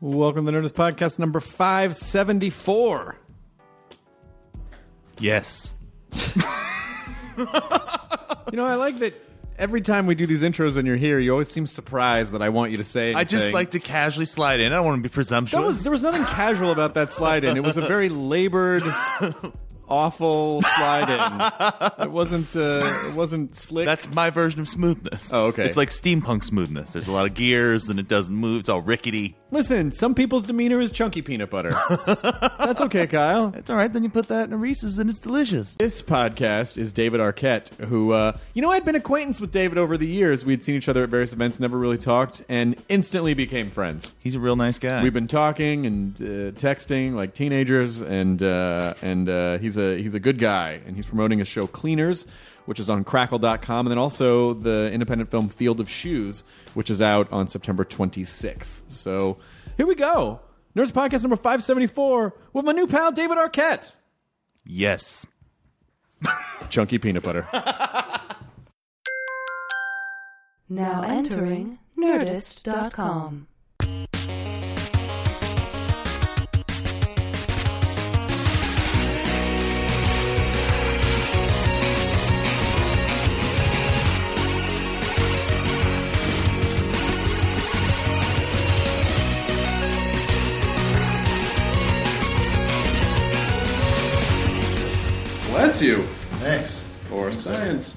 Welcome to the Nerdist Podcast number 574. Yes. You know, I like that every time we do these intros and you're here, you always seem surprised that I want you to say anything. I just like to casually slide in. I don't want to be presumptuous. That was, there was nothing casual about that slide in. It was a very labored, awful slide in. It wasn't. Uh, it wasn't slick. That's my version of smoothness. Oh, okay. It's like steampunk smoothness. There's a lot of gears and it doesn't move. It's all rickety. Listen, some people's demeanor is chunky peanut butter. That's okay, Kyle. It's all right. Then you put that in a Reese's and it's delicious. This podcast is David Arquette, who, uh, you know, I'd been acquaintance with David over the years. We'd seen each other at various events, never really talked, and instantly became friends. He's a real nice guy. We've been talking and uh, texting like teenagers, and uh, and uh, he's a he's a good guy, and he's promoting his show Cleaners, which is on Crackle.com, and then also the independent film Field of Shoes, which is out on September 26th. So here we go, Nerdist Podcast number 574 with my new pal David Arquette, yes. chunky peanut butter. Now entering Nerdist.com. Bless you Thanks. for science.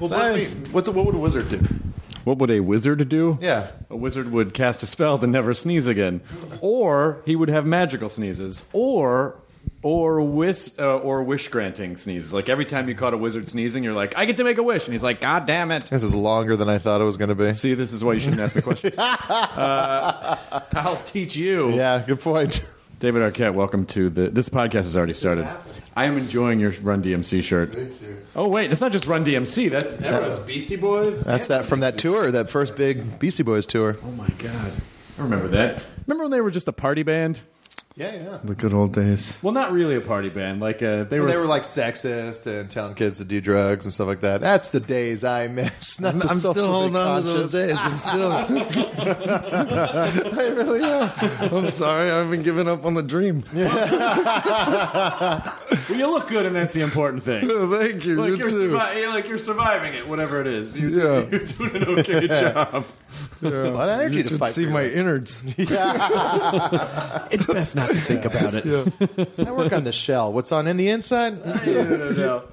Well, Science. bless me. What's what would a wizard do? What would a wizard do? Yeah. A wizard would cast a spell to never sneeze again, or he would have magical sneezes, or or wish uh, or wish granting sneezes. Like every time you caught a wizard sneezing, you're like, I get to make a wish, and he's like, God damn it! This is longer than I thought it was going to be. See, this is why you shouldn't ask me questions. uh, I'll teach you. Yeah, good point. David Arquette, welcome to the. This podcast has already started. I am enjoying your Run DMC shirt. Thank you. Oh wait, that's not just Run DMC. That's that was Beastie Boys. That's that from that tour, that first big Beastie Boys tour. Oh my god, I remember that. Remember when they were just a party band? Yeah, yeah. The good old days. Well, not really a party band. Like uh, they Well, were. they were like sexist and telling kids to do drugs and stuff like that. That's the days I miss. Not the I'm still socially holding on to those days. I'm still. I really am. I'm sorry. I haven't giving up on the dream. well, you look good, and that's the important thing. Thank you. Like you you're, too. survi- yeah, like you're surviving it, whatever it is. You're, Yeah. you're doing an okay job. A lot of energy you to should fight see for my your- innards. It's best not to think about it. I work on the shell. What's on in the inside? no, no, no.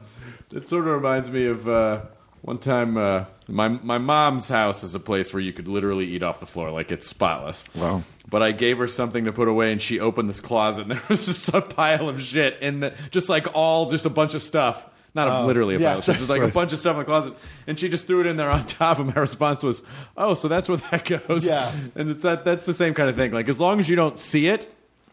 It sort of reminds me of uh, one time. Uh, my my mom's house is a place where you could literally eat off the floor, like it's spotless. Wow. But I gave her something to put away, and she opened this closet, and there was just a pile of shit in the, just like all, just a bunch of stuff. Not a, literally a yeah, pile, so just like a bunch of stuff in the closet, and she just threw it in there on top. And my response was, "Oh, so that's where that goes." Yeah. and it's that that's the same kind of thing. Like as long as you don't see it,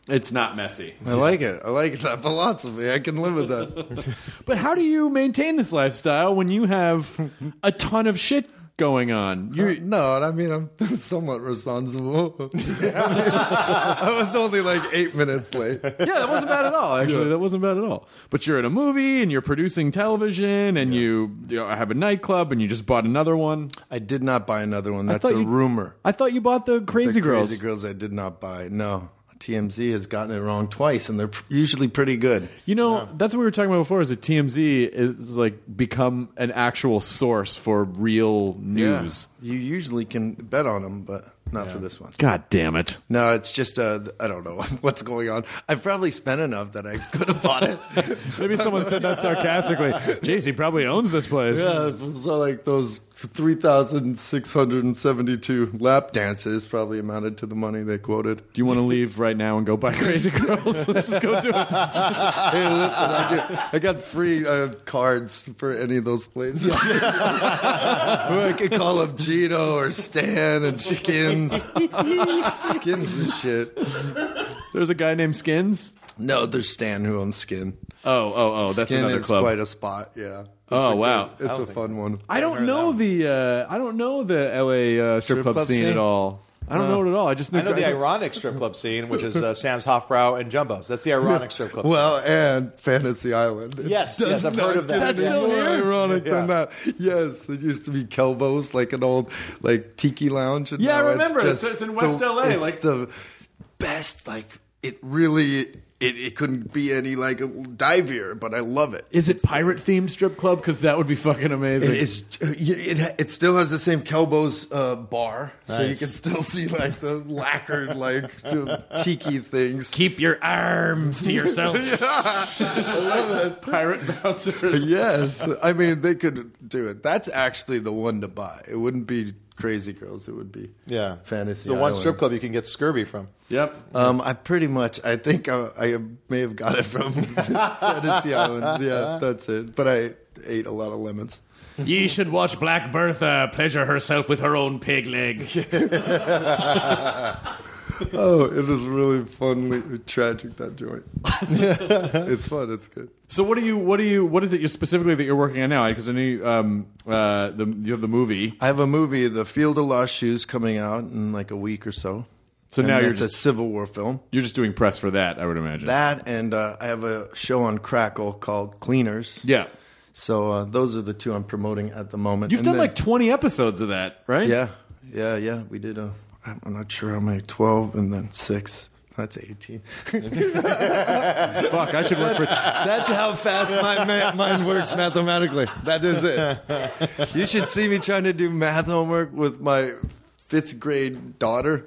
it's not messy. I like it. I like that philosophy. I can live with that. But how do you maintain this lifestyle when you have a ton of shit going on? You're, uh, No, I mean I'm somewhat responsible. I was only like eight minutes late. yeah, that wasn't bad at all. Actually, that wasn't bad at all. But you're in a movie and you're producing television and you, you know, have a nightclub and you just bought another one. I did not buy another one. That's a you- rumor. I thought you bought the Crazy the Girls. Crazy Girls. I did not buy. No, TMZ has gotten it wrong twice, and they're pr- usually pretty good. You know, that's what we were talking about before. Is that TMZ is like become an actual source for real news. Yeah. You usually can bet on them, but not for this one. God damn it! No, it's just uh, I don't know what's going on. I've probably spent enough that I could have bought it. Maybe someone said that sarcastically. Jeez, he probably owns this place. yeah, so like those three thousand six hundred and seventy-two lap dances probably amounted to the money they quoted. Do you want to leave right now and go buy Crazy Girls? Let's just go do it. Hey, listen, I, get, I got free uh, cards for any of those places. I could call up Gino or Stan and Skins, Skins and shit. There's a guy named Skins. No, there's Stan who owns Skin. Oh, oh, oh, that's Skin another is club. quite a spot. Yeah. Oh, It's a wow. good- it's a fun one. I don't know the uh, I don't know the LA uh, strip, club, scene, at all. I don't know it at all. I just knew I know the Crackle- ironic strip club scene, which is uh, Sam's Hofbrau and Jumbo's. That's the ironic strip club. Well, and Fantasy Island. It Yes, does yes, I've not heard of that. get That's any still more here? ironic Yeah. than that. Yes, it used to be Kelbo's, like an old like tiki lounge. And Yeah, I now remember. It's, It's- just it's in West the, LA, It's like- the best. Like it really. It, it couldn't be any like divier, but I love it. Is it pirate themed strip club? Because that would be fucking amazing. It, is, it, it still has the same Kelbo's uh, bar, so you can still see like the lacquered like the tiki things. Keep your arms to yourself. I love that pirate bouncers. yes, I mean they could do it. That's actually the one to buy. It wouldn't be Crazy Girls. It would be yeah, Fantasy. It's the one strip club you can get scurvy from. Yep. Um, I pretty much. I think I, I may have got it from Fantasy Island. Yeah, that's it. But I ate a lot of lemons. Ye should watch Black Bertha pleasure herself with her own pig leg. Oh, it is really funly tragic that joint. it's fun. It's good. So what do you what do you what is it you specifically that you're working on now? Because I know you, um, uh, the you have the movie. I have a movie, The Field of Lost Shoes, coming out in like a week or so. So And now you're it's a Civil War film. you're just doing press for that, I would imagine. That and uh, I have a show on Crackle called Cleaners. yeah. So uh, those are the two I'm promoting at the moment. You've And done then- like 20 episodes of that, right? yeah, yeah, yeah. We did a. I'm not sure how many. Twelve and then six. That's eighteen. Fuck, I should work for. That's how fast my ma- mind works mathematically. That is it. You should see me trying to do math homework with my fifth grade daughter.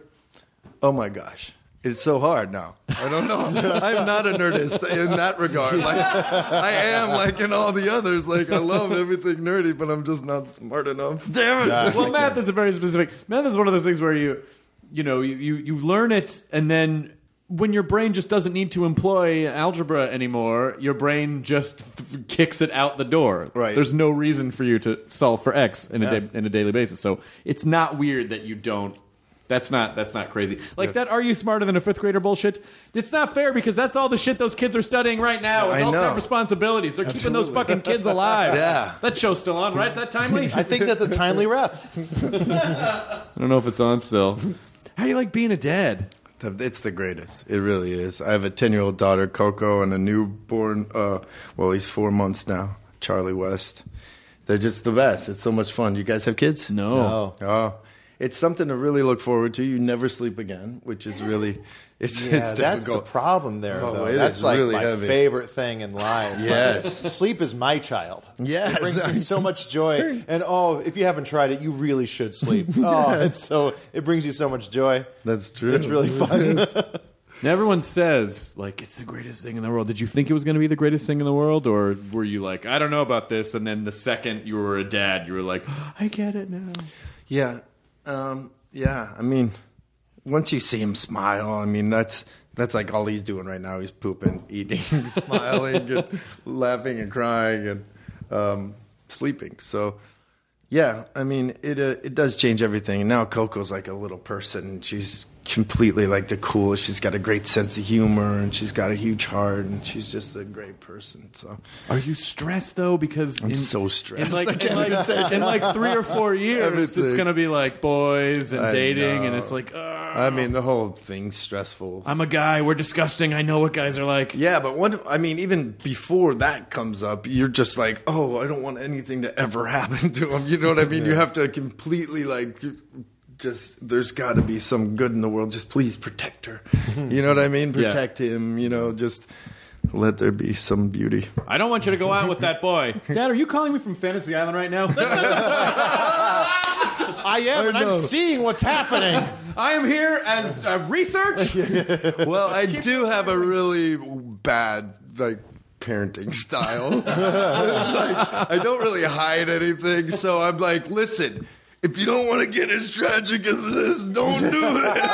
Oh my gosh. It's so hard now. I don't know. I'm not a nerdist in that regard. Like I am like in all the others. Like I love everything nerdy, but I'm just not smart enough. Damn it. well, math is a very specific. Math is one of those things where you, you know, you you, you learn it, and then when your brain just doesn't need to employ algebra anymore, your brain just th- kicks it out the door. Right. There's no reason for you to solve for x in a Yeah. day, in a daily basis. So it's not weird that you don't. That's not that's not crazy. Like that are you smarter than a fifth grader bullshit? It's not fair because that's all the shit those kids are studying right now. I Adults know. have responsibilities. They're keeping those fucking kids alive. Yeah. That show's still on, right? Is that timely? I think that's a timely ref. I don't know if it's on still. How do you like being a dad? It's the greatest. It really is. I have a 10 year old daughter, Coco, and a newborn, uh, well, he's four months now, Charlie West. They're just the best. It's so much fun. You guys have kids? No. No. Oh, it's something to really look forward to. You never sleep again, which is really, it's, Yeah, it's that's the problem there, Oh, though. That's like really my heavy. favorite thing in life. Yes. Sleep is my child. Yes. It brings me so much joy. And oh, if you haven't tried it, you really should sleep. Oh, it's so it brings you so much joy. That's true. It's really fun. Now, everyone says like it's the greatest thing in the world. Did you think it was going to be the greatest thing in the world, or were you like, I don't know about this? And then the second you were a dad, you were like, I get it now. Yeah, um, yeah. I mean, once you see him smile, I mean that's that's like all he's doing right now. He's pooping, eating, smiling, and laughing and crying and um, sleeping. So, yeah, I mean it. Uh, it does change everything. And now Coco's like a little person. She's completely like the coolest. She's got a great sense of humor and she's got a huge heart and she's just a great person. So Are you stressed though? Because I'm in, so stressed. In like, in, like, in like three or four years, Everything. it's going to be like boys and I dating, and it's like, ugh, I mean, the whole thing's stressful. I'm a guy. We're disgusting. I know what guys are like. Yeah, but one. I mean, even before that comes up, you're just like, oh, I don't want anything to ever happen to him. You know what I mean? You have to completely like, just there's got to be some good in the world. Just please protect her. You know what I mean? Yeah. Protect him. You know, just let there be some beauty. I don't want you to go out with that boy. Dad, are you calling me from Fantasy Island right now? I am, and I'm seeing what's happening. I am here as uh, research. Well, I do have a really bad like parenting style. Like, I don't really hide anything, so I'm like, listen. If you don't want to get as tragic as this, don't do it.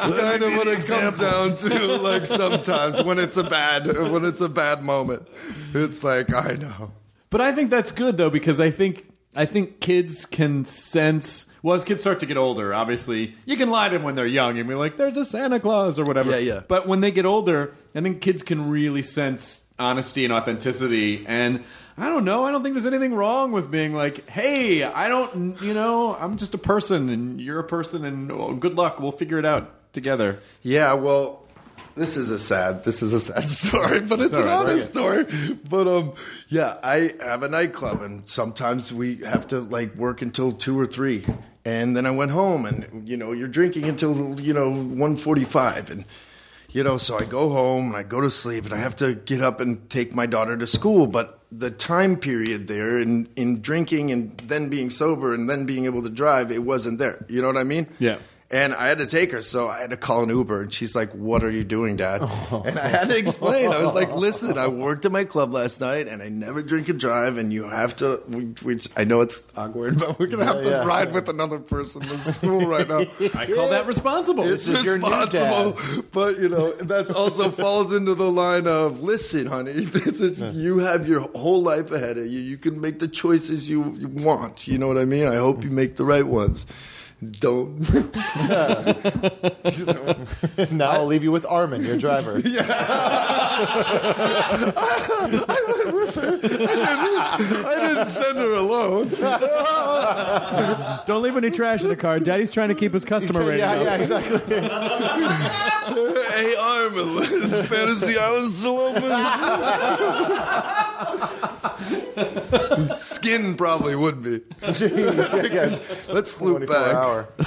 It's kind of what it comes down to. Like sometimes when it's a bad when it's a bad moment, it's like I know. But I think that's good though because I think I think kids can sense. Well, as kids start to get older, obviously, you can lie to them when they're young and be like, "There's a Santa Claus" or whatever. Yeah, yeah. But when they get older, I think kids can really sense honesty and authenticity. And I don't know. I don't think there's anything wrong with being like, "Hey, I don't. You know, I'm just a person, and you're a person, and oh, good luck. We'll figure it out together." Yeah, well, this is a sad this is a sad story, but it's all an right, honest story. But um, yeah, I have a nightclub, and sometimes we have to like work until two or three, and then I went home, and you know, you're drinking until you know one forty five, and you know, so I go home and I go to sleep, and I have to get up and take my daughter to school, but the time period there in in drinking and then being sober and then being able to drive, it wasn't there. You know what I mean? Yeah. And I had to take her, so I had to call an Uber. And she's like, "What are you doing, Dad?" And I had to explain. I was like, "Listen, I worked at my club last night, and I never drink and drive. And you have to. We, we, I know it's awkward, but we're gonna have to Yeah, yeah. ride with another person to school right now. I call that responsible. It's is your new responsible, but you know that also falls into the line of listen, honey. This is you have your whole life ahead of you. You can make the choices you, you want. You know what I mean? I hope you make the right ones. Don't. now I'll leave you with Armin, your driver. I didn't send her alone. Don't leave any trash in the car. Daddy's trying to keep his customer rating yeah, up. yeah, exactly. hey, Armin, is Fantasy Island still open? Skin probably would be. yes. Let's loop back. hour.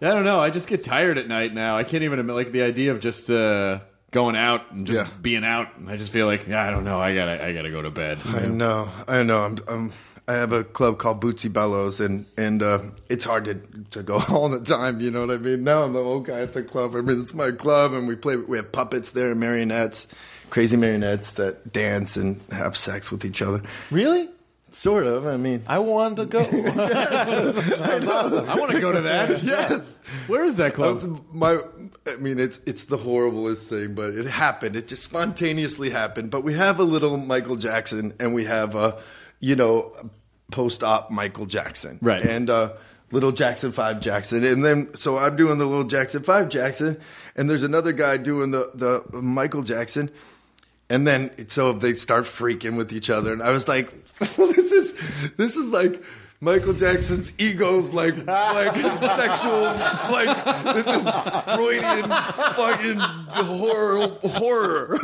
I don't know. I just get tired at night now. I can't even admit, like the idea of just uh, going out and just Yeah. being out. And I just feel like, yeah, I don't know. I gotta, I gotta go to bed. I know, I know. I'm, I'm, I have a club called Bootsy Bellows, and and uh, it's hard to to go all the time. You know what I mean? Now I'm the old guy at the club. I mean, it's my club, and we play. We have puppets there, marionettes, crazy marionettes that dance and have sex with each other. Really? Sort of. I mean, I wanted to go. Sounds awesome. I want to go to that. yes. Where is that club? Uh, My, I mean, it's it's the horriblest thing, but it happened. It just spontaneously happened. But we have a little Michael Jackson, and we have a, you know, post-op Michael Jackson, Right. And uh, little Jackson Five Jackson, and then so I'm doing the little Jackson Five Jackson, and there's another guy doing the the Michael Jackson. And then so they start freaking with each other, and I was like, "This is this is like Michael Jackson's ego's like like sexual like this is Freudian fucking horror horror."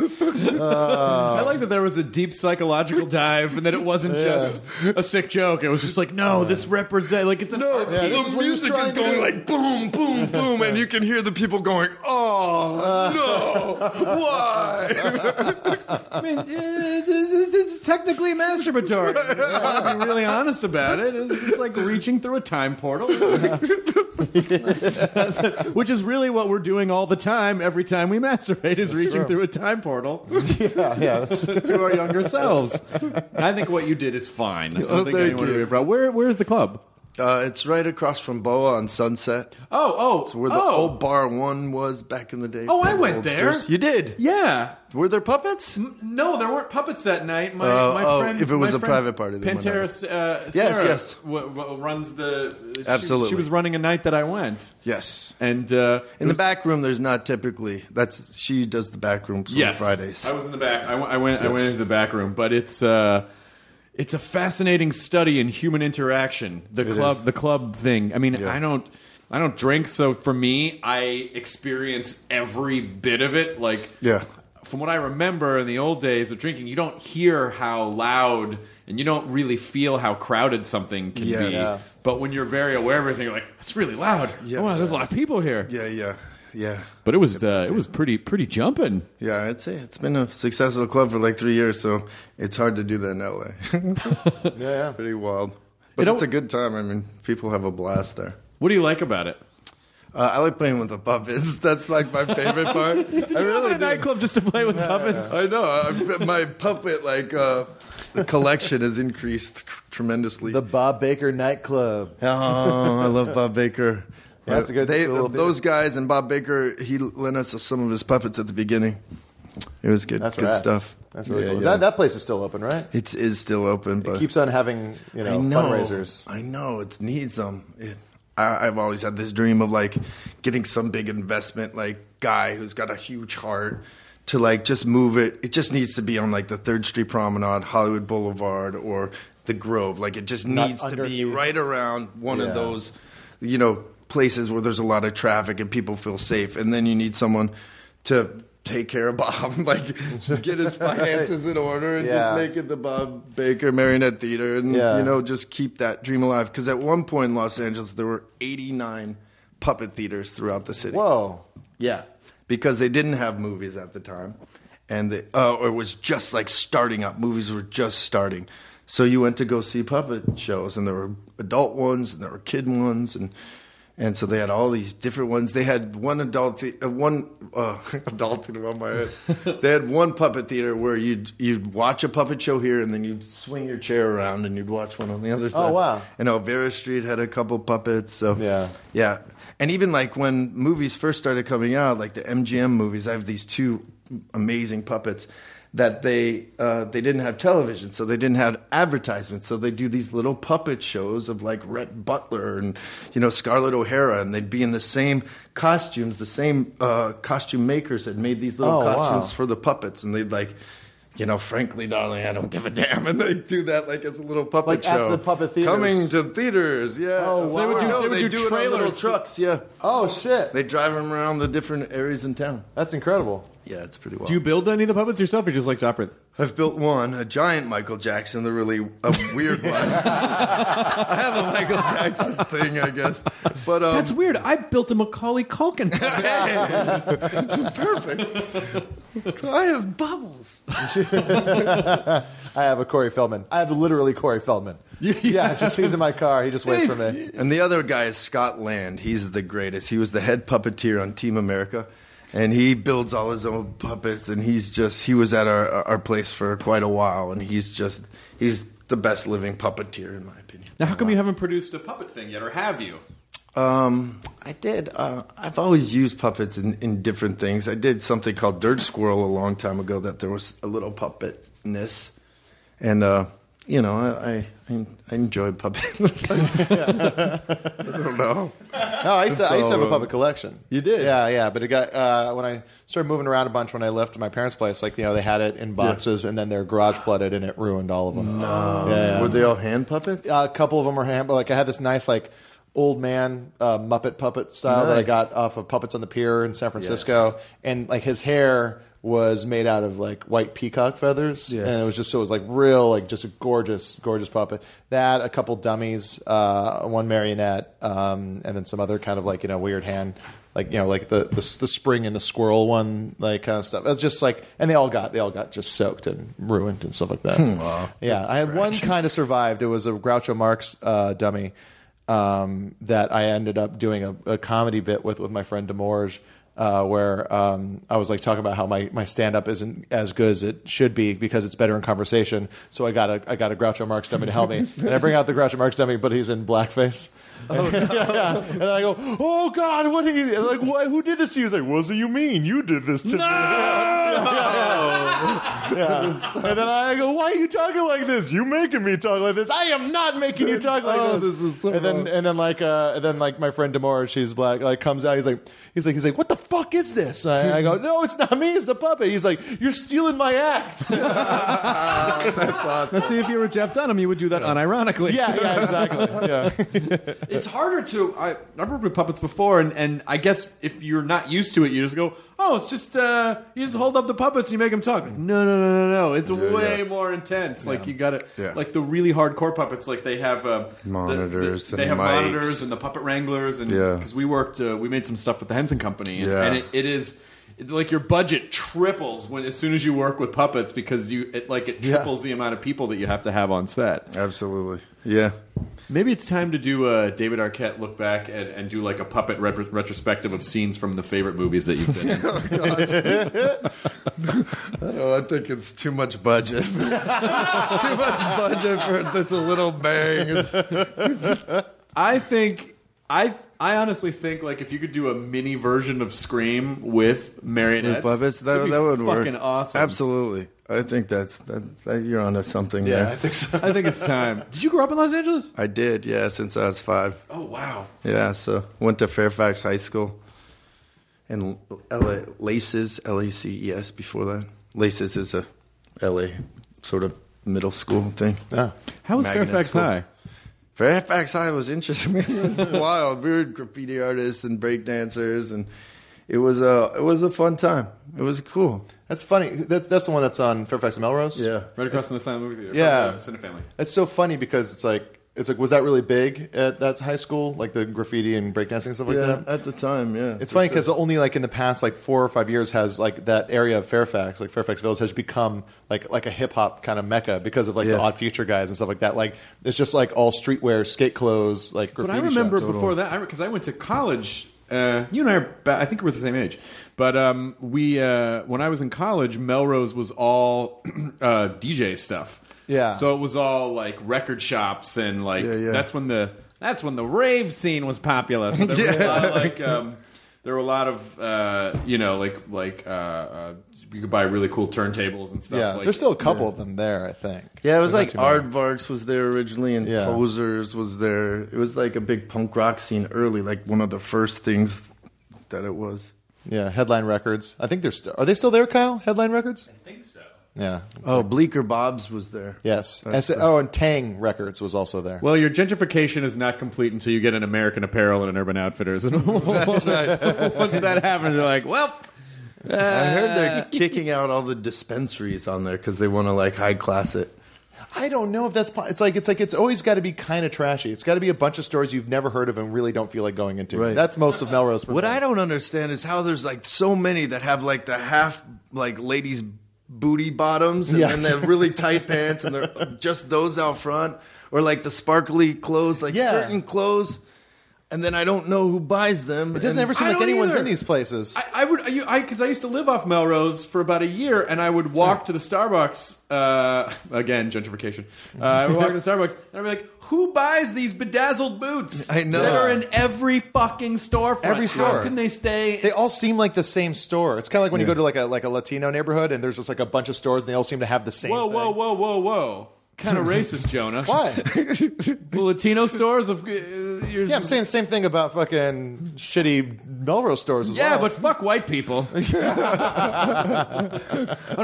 Uh, I like that there was a deep psychological dive, and that it wasn't just a sick joke. It was just like, no, this represents like it's an No, art piece. this the what he was music trying is going do. like boom, boom, boom, and you can hear the people going, "Oh no, why?" I mean, this is, this is technically masturbatory. to be really honest about it, it's, like reaching through a time portal, which is really what we're doing all the time. Every time we masturbate, is reaching through a time portal yeah, yeah. That's, to our younger selves. I think what you did is fine. I don't Oh, think thank anyone you. would be proud. Where, where's the club? Uh, it's right across from Boa on Sunset. Oh, oh, Where the oh. old bar one was back in the day. Oh, I went there. You did? Yeah. Were there puppets? No, there weren't puppets that night. My, Oh, my oh, friend, if it was a private party, then Pantera, uh, Sarah yes. W- w- runs the. she- Absolutely. she, was running a night that I went, Yes. and uh, In the back room, there's not typically. That's she does the back rooms yes, on Fridays. I was in the back. I went. I went, I went into the back room, but it's. Uh, it's a fascinating study in human interaction. The club, is. the club thing. I mean, Yeah. I don't, I don't drink, so for me, I experience every bit of it. Like, Yeah. from what I remember in the old days of drinking, you don't hear how loud and you don't really feel how crowded something can Yes. be. Yeah. But when you're very aware of everything, you're like, it's really loud. Yes. Oh, wow, there's a lot of people here. Yeah, yeah, yeah, But it was uh, it was pretty pretty jumping. yeah. I'd say it's been a successful club for like three years, so it's hard to do that in LA. yeah, yeah. Pretty wild, but You it's a good time. I mean, people have a blast there. What do you like about it? Uh, I like playing with the puppets. That's like my favorite part. Did I you really open a nightclub just to play with puppets? I know. I, my puppet like uh, the collection has increased tremendously. The Bob Baker nightclub. Oh, I love Bob Baker. Yeah, it's a good- They, it's a those guys and Bob Baker. He lent us some of his puppets at the beginning. It was good. That's good rad. stuff. That's really Yeah, cool. Yeah. That that place is still open, right? It is still open, but It keeps on having you know, I know fundraisers. I know it needs them. It, I, I've always had this dream of like getting some big investment, like guy who's got a huge heart to like just move it. It just needs to be on like the Third Street Promenade, Hollywood Boulevard, or the Grove. Like it just Not needs to be right around one Yeah. of those, you know, places where there's a lot of traffic and people feel safe. And then you need someone to take care of Bob, like get his finances in order and Yeah. just make it the Bob Baker Marionette Theater, and Yeah. you know, just keep that dream alive. Because at one point in Los Angeles, there were 89 puppet theaters throughout the city. Whoa. Yeah, because they didn't have movies at the time, and they, uh, it was just like starting up. Movies were just starting, so you went to go see puppet shows, and there were adult ones and there were kid ones, and and so they had all these different ones. They had one adult, the- uh, one uh, adult theater on my head. they had one puppet theater where you'd you'd watch a puppet show here, and then you'd swing your chair around and you'd watch one on the other side. Oh, wow. And Olvera Street had a couple puppets. So Yeah. yeah. And even like when movies first started coming out, like the MGM movies, I have these two amazing puppets that they uh, they didn't have television, so they didn't have advertisements. So they do these little puppet shows of like Rhett Butler and you know Scarlett O'Hara, and they'd be in the same costumes. The same uh, costume makers had made these little Oh, wow. costumes for the puppets, and they'd like. You know, frankly, darling, I don't give a damn, and they do that like as a little puppet Like at show. the puppet theaters. coming to theaters. Yeah, Oh, They wow. would do, They would they do do, it on little trucks. Yeah, Oh shit. they drive them around the different areas in town. That's incredible. Yeah, it's pretty well. Do you build any of the puppets yourself, or you just like to operate? them? I've built one, a giant Michael Jackson, the really a weird one. I have a Michael Jackson thing, I guess, but um, That's weird. I built a Macaulay Culkin. perfect. I have bubbles. I have a Corey Feldman. I have literally Corey Feldman. yeah, just he's in my car. He just waits for me. And the other guy is Scott Land. He's the greatest. He was the head puppeteer on Team America. And he builds all his own puppets and he's just he was at our our place for quite a while and he's just he's the best living puppeteer in my opinion. now, how come you haven't produced a puppet thing yet, or have you? Um, I did. Uh, I've always used puppets in, in different things. I did something called Dirt Squirrel a long time ago that there was a little puppetness, and uh, you know, I I, I enjoy puppets. I don't know. No, I used, to, I used to have a So, puppet collection. You did? Yeah, yeah. But it got uh, when I started moving around a bunch when I left my parents' place. Like you know, they had it in boxes, and then their garage flooded, and it ruined all of them. No, yeah, yeah. Were they all hand puppets? Uh, a couple of them were hand, but like I had this nice like old man uh, Muppet puppet style that I got off of Puppets on the Pier in San Francisco, and like his hair was made out of like white peacock feathers, Yes. and it was just so it was like real like just a gorgeous gorgeous puppet. That a couple dummies, uh, one marionette, um, and then some other kind of like you know weird hand. Like you know, like the, the the spring and the squirrel one, like kind of stuff. It's just like, and they all got they all got just soaked and ruined and stuff like that. yeah, I had one kind of survived. It was a Groucho Marx uh, dummy um, that I ended up doing a, a comedy bit with with my friend Demorge, uh, where um, I was like talking about how my, my stand up isn't as good as it should be because it's better in conversation. So I got a I got a Groucho Marx dummy to help me, and I bring out the Groucho Marx dummy, but he's in blackface. Oh, yeah, And then I go, oh God, what? Are you, and like, what, who did this to you? He's like, what do you mean? You did this to me. Yeah. And then I go, why are you talking like this? You making me talk like this? I am not making you talk like Oh, this. this is so and then wrong. and then like uh and then like my friend Demorge, she's black, like comes out. He's like he's like he's like, what the fuck is this? I, I go, no, it's not me. It's the puppet. He's like, you're stealing my act. Let's see if you were Jeff Dunham, you would do that unironically. yeah, yeah, exactly. Yeah. It's harder to. I, I've worked with puppets before, and, and I guess if you're not used to it, you just go, "Oh, it's just uh, you just hold up the puppets and you make them talk." No, no, no, no, no. It's way yeah. more intense. Like you got to Yeah. like the really hardcore puppets. Like they have uh, the- Monitors the- they and have mics. monitors and the puppet wranglers, and Yeah. because we worked, uh, we made some stuff with the Henson Company, and, Yeah. and it, it is. it- Like your budget triples when as soon as you work with puppets because you it like it Yeah. triples the amount of people that you have to have on set. Absolutely. Yeah. Maybe it's time to do a David Arquette look back and, and do like a puppet retro- retrospective of scenes from the favorite movies that you've been in. Oh, oh, I think it's too much budget. too much budget for this little bang. I think I I honestly think like if you could do a mini version of Scream with marionettes, With puppets, that, it'd be that would work. fucking awesome. Absolutely. I think that's that, that you're onto something Yeah, I think so. I think it's time. Did you grow up in Los Angeles? I did, yeah, since I was five. Oh wow. Yeah, so went to Fairfax High School and LA, Laces, L A C E S before that. Laces is a LA sort of middle school thing. Yeah. How was Magnet Fairfax school. High? Fairfax High was interesting. it was wild. We were graffiti artists and break dancers, and it was a it was a fun time. It was cool. That's funny. That's that's the one that's on Fairfax and Melrose. Yeah. Right across from the silent movie theater. Yeah. from, uh, Cinefamily. It's so funny because it's like it's like was that really big at that high school, like the graffiti and breakdancing and stuff like yeah, that? at the time, yeah. It's for funny sure. because only like in the past like four or five years has like that area of Fairfax, like Fairfax Village, has become like like a hip hop kind of mecca because of like Yeah. the Odd Future guys and stuff like that. Like it's just like all streetwear, skate clothes, like But. I remember shops. before that, because I, went to college. Uh, you and I are, ba- I think we're the same age. But um, we, uh, when I was in college, Melrose was all uh, DJ stuff. Yeah. So it was all like record shops and like Yeah, yeah. that's when the that's when the rave scene was popular. So there was a lot of like um, there were a lot of uh, you know like like uh, uh, you could buy really cool turntables and stuff. Yeah, like, there's still a couple of them there. I think. Yeah, it was There's like not. Aardvarks was there originally, and Yeah. Posers was there. It was like a big punk rock scene early, like one of the first things that it was. Yeah, Headline Records. I think they're still. Are they still there, Kyle? Headline Records. I think so. Yeah. Oh, Bleecker Bob's was there. Yes. And so- oh, and Tang Records was also there. Well, your gentrification is not complete until you get an American Apparel and an Urban Outfitters. And once that happens, you're like, well, I heard they're uh, kicking out all the dispensaries on there because they want to like high class it. I don't know if that's. po- It's like it's like it's always got to be kind of trashy. It's got to be a bunch of stores you've never heard of and really don't feel like going into. Right. That's most of Melrose. For What me. I don't understand is how there's like so many that have like the half like ladies booty bottoms and Yeah. then they're really tight pants and they're just those out front or like the sparkly clothes like Yeah. certain clothes and then I don't know who buys them. It doesn't ever seem I like don't anyone's either. in these places. I, I would, I because I, used to live off Melrose for about a year, and I would walk to the Starbucks. Uh, again, gentrification. Uh, I would walk to the Starbucks, and I'd be like, "Who buys these bedazzled boots? I know. that are in every fucking store. Every store. How can they stay? they all seem like the same store. It's kind of like when you go to like a like a Latino neighborhood and there's just like a bunch of stores and they all seem to have the same. whoa, thing. whoa, whoa, whoa, whoa! Kind of racist, Jonah. Why? The Latino stores of uh, you're, yeah, I'm saying the same thing about fucking shitty Melrose stores as Yeah, well. but fuck white people. I don't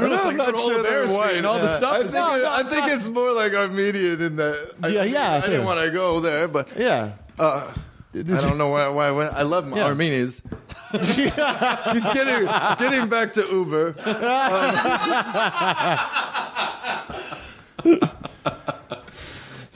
know. It's like not Rolla sure they're white. and all the stuff. I is- think, I think it's more like Armenian in that. I, Yeah, yeah, I, didn't want to go there, but yeah. uh, I don't know why. why I, went. I love my Yeah. Armenians. getting, getting back to Uber.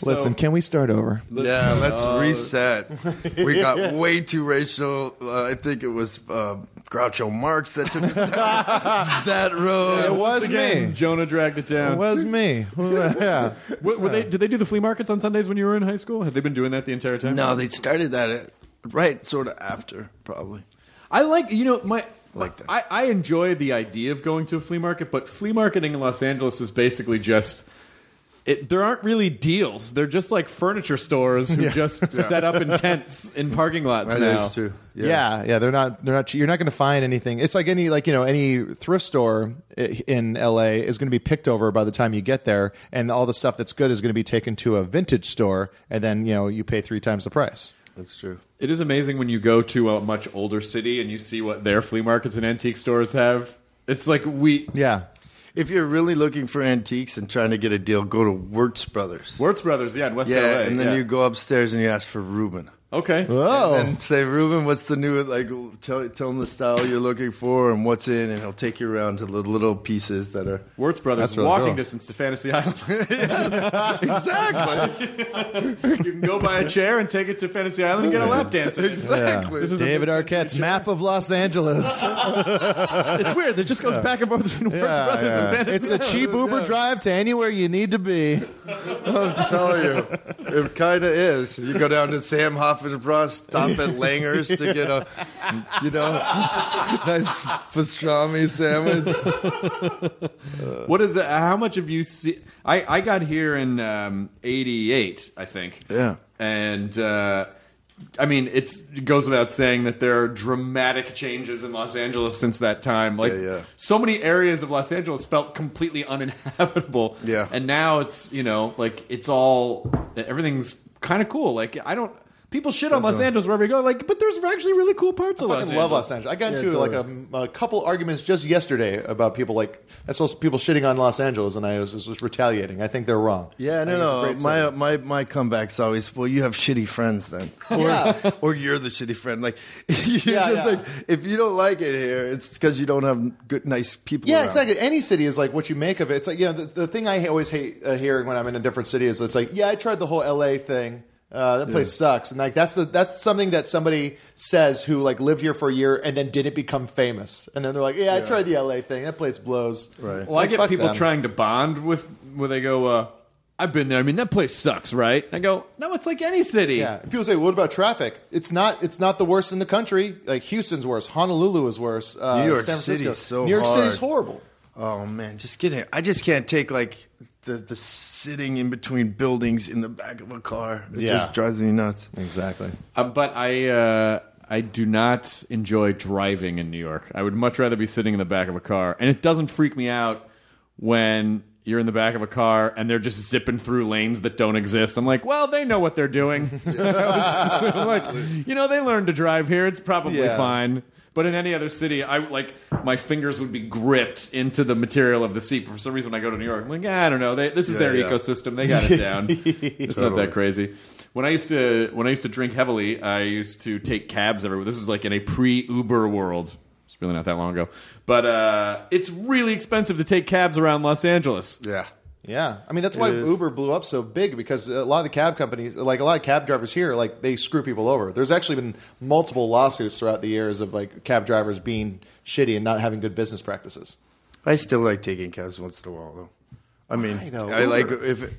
Listen, can we start over? yeah, let's reset. We got way too racial. Uh, I think it was uh, Groucho Marx that took us down that road. It was Again, me. Jonah dragged it down. It was me. yeah. Were, were they? Did they do the flea markets on Sundays when you were in high school? Had they been doing that the entire time? No, they started that at, right sort of after, probably. I like you know my. Like that. I, I enjoy the idea of going to a flea market, but flea marketing in Los Angeles is basically just. It, there aren't really deals. They're just like furniture stores who just set up in tents in parking lots That now. is true. Yeah. yeah, They're not. They're not. che- You're not going to find anything. It's like any like you know any thrift store i- in L.A. is going to be picked over by the time you get there, and all the stuff that's good is going to be taken to a vintage store, and then you know you pay three times the price. That's true. It is amazing when you go to a much older city and you see what their flea markets and antique stores have. It's like we Yeah. If you're really looking for antiques and trying to get a deal, go to Wertz Brothers. Wertz Brothers, yeah, in West yeah, LA. and then yeah. you go upstairs and you ask for Ruben. Okay. Oh. And say, Ruben, what's the new, like, tell, tell him the style you're looking for and what's in, and he'll take you around to the little pieces that are. Wertz Brothers, That's really walking cool. distance to Fantasy Island. exactly. you can go buy a chair and take it to Fantasy Island and get a lap dance. in it. Exactly. This is David Arquette's map of Los Angeles. It's weird. It just goes back and forth between Wertz Yeah, Brothers yeah. and Fantasy It's a cheap Uber drive to anywhere you need to be. I'm telling you, it kind of is. You go down to Sam Hoffenbras, stop at Langer's to get a, you know, nice pastrami sandwich. What is that? How much have you seen? I, I got here in um, '88, I think. Yeah. And uh, I mean, it's, it goes without saying that there are dramatic changes in Los Angeles since that time. Like, Yeah, yeah. so many areas of Los Angeles felt completely uninhabitable. Yeah. And now it's, you know, like, it's all, everything's kind of cool. Like, I don't, people shit on Los Angeles wherever you go, like, but there's actually really cool parts of I Los fucking Angeles. love Los Angeles. I got into Yeah, like a, a couple arguments just yesterday about people like I saw people shitting on Los Angeles, and I was, was retaliating. I think they're wrong. Yeah, I no, think it's a no. great My, city. my my comeback's always, well, you have shitty friends then, or, Yeah. or you're the shitty friend. Like, you're Yeah, just yeah. like, if you don't like it here, it's because you don't have good, nice people. Yeah, around. exactly. Any city is like what you make of it. It's like you know the, the thing I always hate uh, hearing when I'm in a different city is it's like yeah I tried the whole LA thing. Uh, that place sucks, and like that's the, that's something that somebody says who like lived here for a year and then didn't become famous, and then they're like, yeah, I tried the LA thing. That place blows. Right. It's Well, I get people them. trying to bond with where they go. Uh, I've been there. I mean, that place sucks, right? I go, no, it's like any city. Yeah, people say, "What about traffic?" It's not. It's not the worst in the country. Like Houston's worse. Honolulu is worse. Uh, New York San Francisco. City's so New York hard. City's horrible. Oh man, just kidding. I just can't take like the the sitting in between buildings in the back of a car. It Yeah. just drives me nuts. Exactly. Uh, but I, uh, I do not enjoy driving in New York. I would much rather be sitting in the back of a car, and it doesn't freak me out when you're in the back of a car and they're just zipping through lanes that don't exist. I'm like, well, they know what they're doing. I'm like, you know, they learned to drive here. It's probably Yeah. fine. But in any other city, I like my fingers would be gripped into the material of the seat. For some reason, when I go to New York, I'm like, ah, I don't know. They, this is Yeah, their yeah. ecosystem. They got it down. it's not Totally. that crazy. When I used to when I used to drink heavily, I used to take cabs everywhere. This is like in a pre Uber world. It's really not that long ago, but uh, it's really expensive to take cabs around Los Angeles. Yeah. Yeah, I mean that's why is. Uber blew up so big because a lot of the cab companies, like a lot of cab drivers here, like they screw people over. There's actually been multiple lawsuits throughout the years of like cab drivers being shitty and not having good business practices. I still like taking cabs once in a while, though. I mean, Why, though? I like Uber. if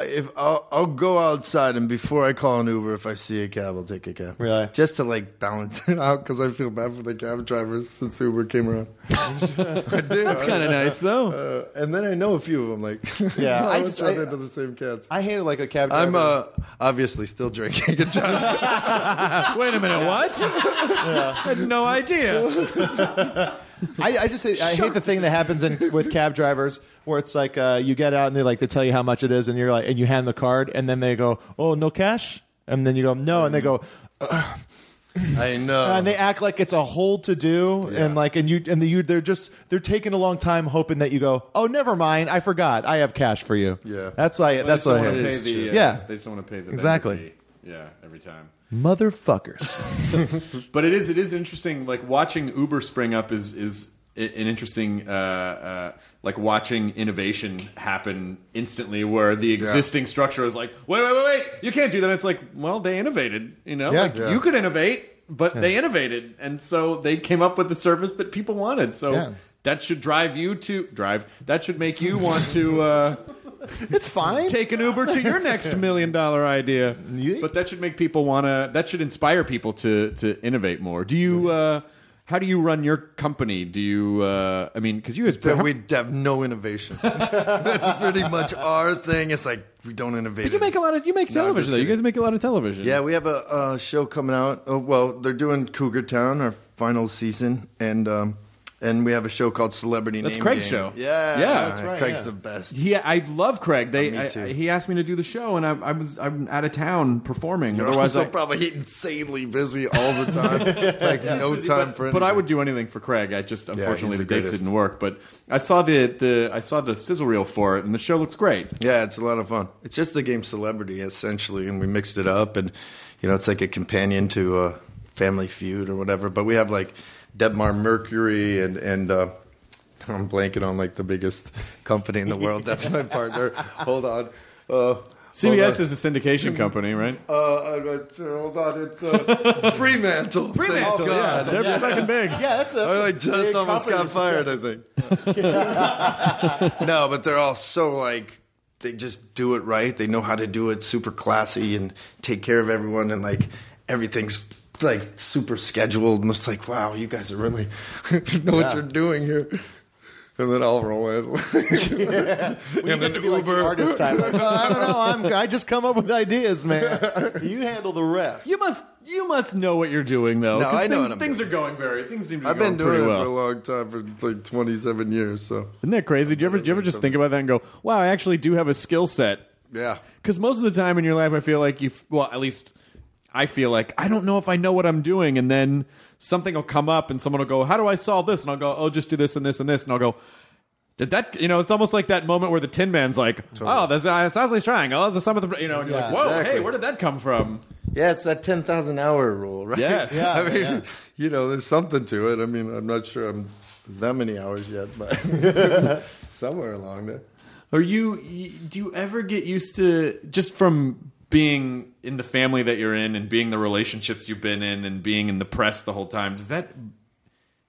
if I'll, I'll go outside and before I call an Uber, if I see a cab, I'll take a cab. Really? Just to like balance it out because I feel bad for the cab drivers since Uber came around. I do. That's kind of nice, though. Uh, and then I know a few of them. Like, Yeah, I I just just- run into the same cats. I hated like a cab. driver. I'm uh, obviously still drinking and driving. Wait a minute, what? I had no idea. I, I just say, I hate the thing that happens in, with cab drivers where it's like uh, you get out and they like they tell you how much it is and you're like and you hand the card and then they go oh no cash and then you go no and they go I know. and they act like it's a whole to do Yeah. and like and you and the, you they're just they're taking a long time hoping that you go oh never mind I forgot I have cash for you Yeah. that's like that's they what just I don't wanna hate. pay the, true. uh, Yeah. they just don't want to pay the vendor Exactly. fee. Yeah, every time. Motherfuckers But it is it is interesting. Like watching Uber spring up is is an interesting uh, uh, like watching innovation happen instantly, where the existing structure is like, wait, wait, wait, wait, you can't do that. It's like, well, they innovated. You know, Yeah. like Yeah. you could innovate, but they innovated, and so they came up with the service that people wanted. So. Yeah. That should drive you to drive. That should make you want to uh, it's fine take an Uber to your next million dollar idea. But that should make people want to. That should inspire people to to innovate more. Do you? Uh, how do you run your company? Do you? Uh, I mean, because you guys. that we have no innovation. That's pretty much our thing. It's like we don't innovate. But you make a lot of. You make No, I'm television. just though. You kidding. guys make a lot of television. Yeah, we have a, a show coming out. Oh, well, they're doing Cougar Town, our final season, and um, and we have a show called Celebrity That's Name Craig's Game. show. Yeah, Yeah. That's right, Craig's yeah. the best. He, I love Craig. They, me I- too. he asked me to do the show, and I, I was, I'm out of town performing. You're Otherwise, also I, probably insanely busy all the time. like no time for. but I would do anything for Craig. I just unfortunately he's the, the dates greatest. didn't work. But I saw the, the I saw the sizzle reel for it, and the show looks great. Yeah, it's a lot of fun. It's just the game Celebrity essentially, and we mixed it up, and you know, it's like a companion to uh, Family Feud or whatever. But we have like Debmar Mercury and and uh, I'm blanking on like the biggest company in the world. That's my partner. Hold on. Uh, CBS hold on. is a syndication company, right? Uh, I'm not sure. Hold on. It's uh, Fremantle. Fremantle, Thank yeah, God. they're fucking big. yeah that's a, I like just big almost company. got fired. I think. no, but they're all so like they just do it right. They know how to do it super classy and take care of everyone, and like everything's like super scheduled. And it's like, wow, you guys are really know what you're doing here. and then I'll roll in. and then Uber. artist type. Like, "Oh, I don't know. I'm, I just come up with ideas, man. You handle the rest. You must you must know what you're doing though. No, 'cause I know things, what I'm things doing. are going very things seem to be I've going been doing it well. for a long time, for like 27 years. So Isn't that crazy? Do you ever do you ever just think about that and go, "Wow, I actually do have a skill set." yeah, Because most of the time in your life, I feel like you. Well, at least I feel like I don't know if I know what I'm doing, and then something will come up, and someone will go, "How do I solve this?" And I'll go, "Oh, just do this and this and this," and I'll go. Did that? You know, it's almost like that moment where the Tin Man's like, "Oh, there's uh, isosceles triangle. Oh, the some of the," you know, and you're Yeah, like, "Whoa, exactly. hey, where did that come from?" yeah, it's that 10,000 hour rule, right? Yes. Yeah, I mean, yeah. you know, there's something to it. I mean, I'm not sure I'm that many hours yet, but somewhere along there. Are you, you? Do you ever get used to just from being in the family that you're in and being the relationships you've been in and being in the press the whole time? Does that?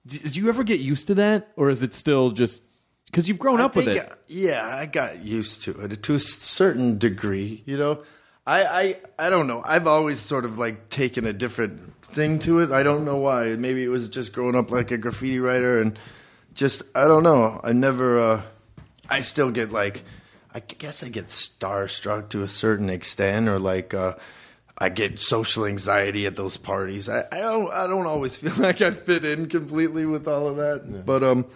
Did you ever get used to that, or is it still just because you've grown I up with it? Yeah, I got used to it to a certain degree. You know, I, I I don't know. I've always sort of like taken a different thing to it. I don't know why. Maybe it was just growing up like a graffiti writer and just I don't know. I never. Uh, I still get like. I guess I get starstruck to a certain extent, or like. Uh, I get social anxiety at those parties. I, I don't. I don't always feel like I fit in completely with all of that. But um,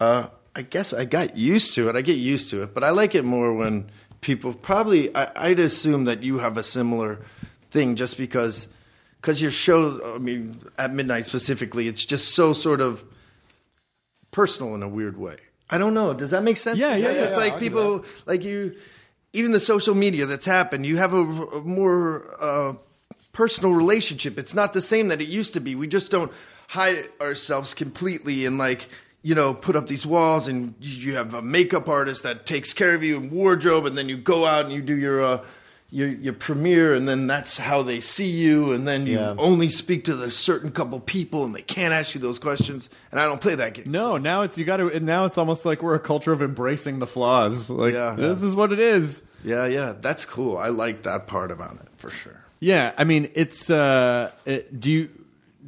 uh, I guess I got used to it. I get used to it, but I like it more when people probably. I, I'd assume that you have a similar thing, just because because your show. I mean, at midnight specifically, it's just so sort of personal in a weird way. I don't know. Does that make sense? Yeah, yeah, yeah, It's yeah, like I'll people like you. Even the social media that's happened, you have a, a more uh, personal relationship. It's not the same that it used to be. We just don't hide ourselves completely and like you know put up these walls and you you have a makeup artist that takes care of you and wardrobe and then you go out and you do your uh, your your premiere and then that's how they see you and then you Yeah. only speak to the certain couple people and they can't ask you those questions and I don't play that game. No, now it's you got to. Now it's almost like we're a culture of embracing the flaws. Like Yeah. this is what it is. Yeah, yeah, that's cool. I like that part about it for sure. Yeah, I mean, it's. Uh, it, do you?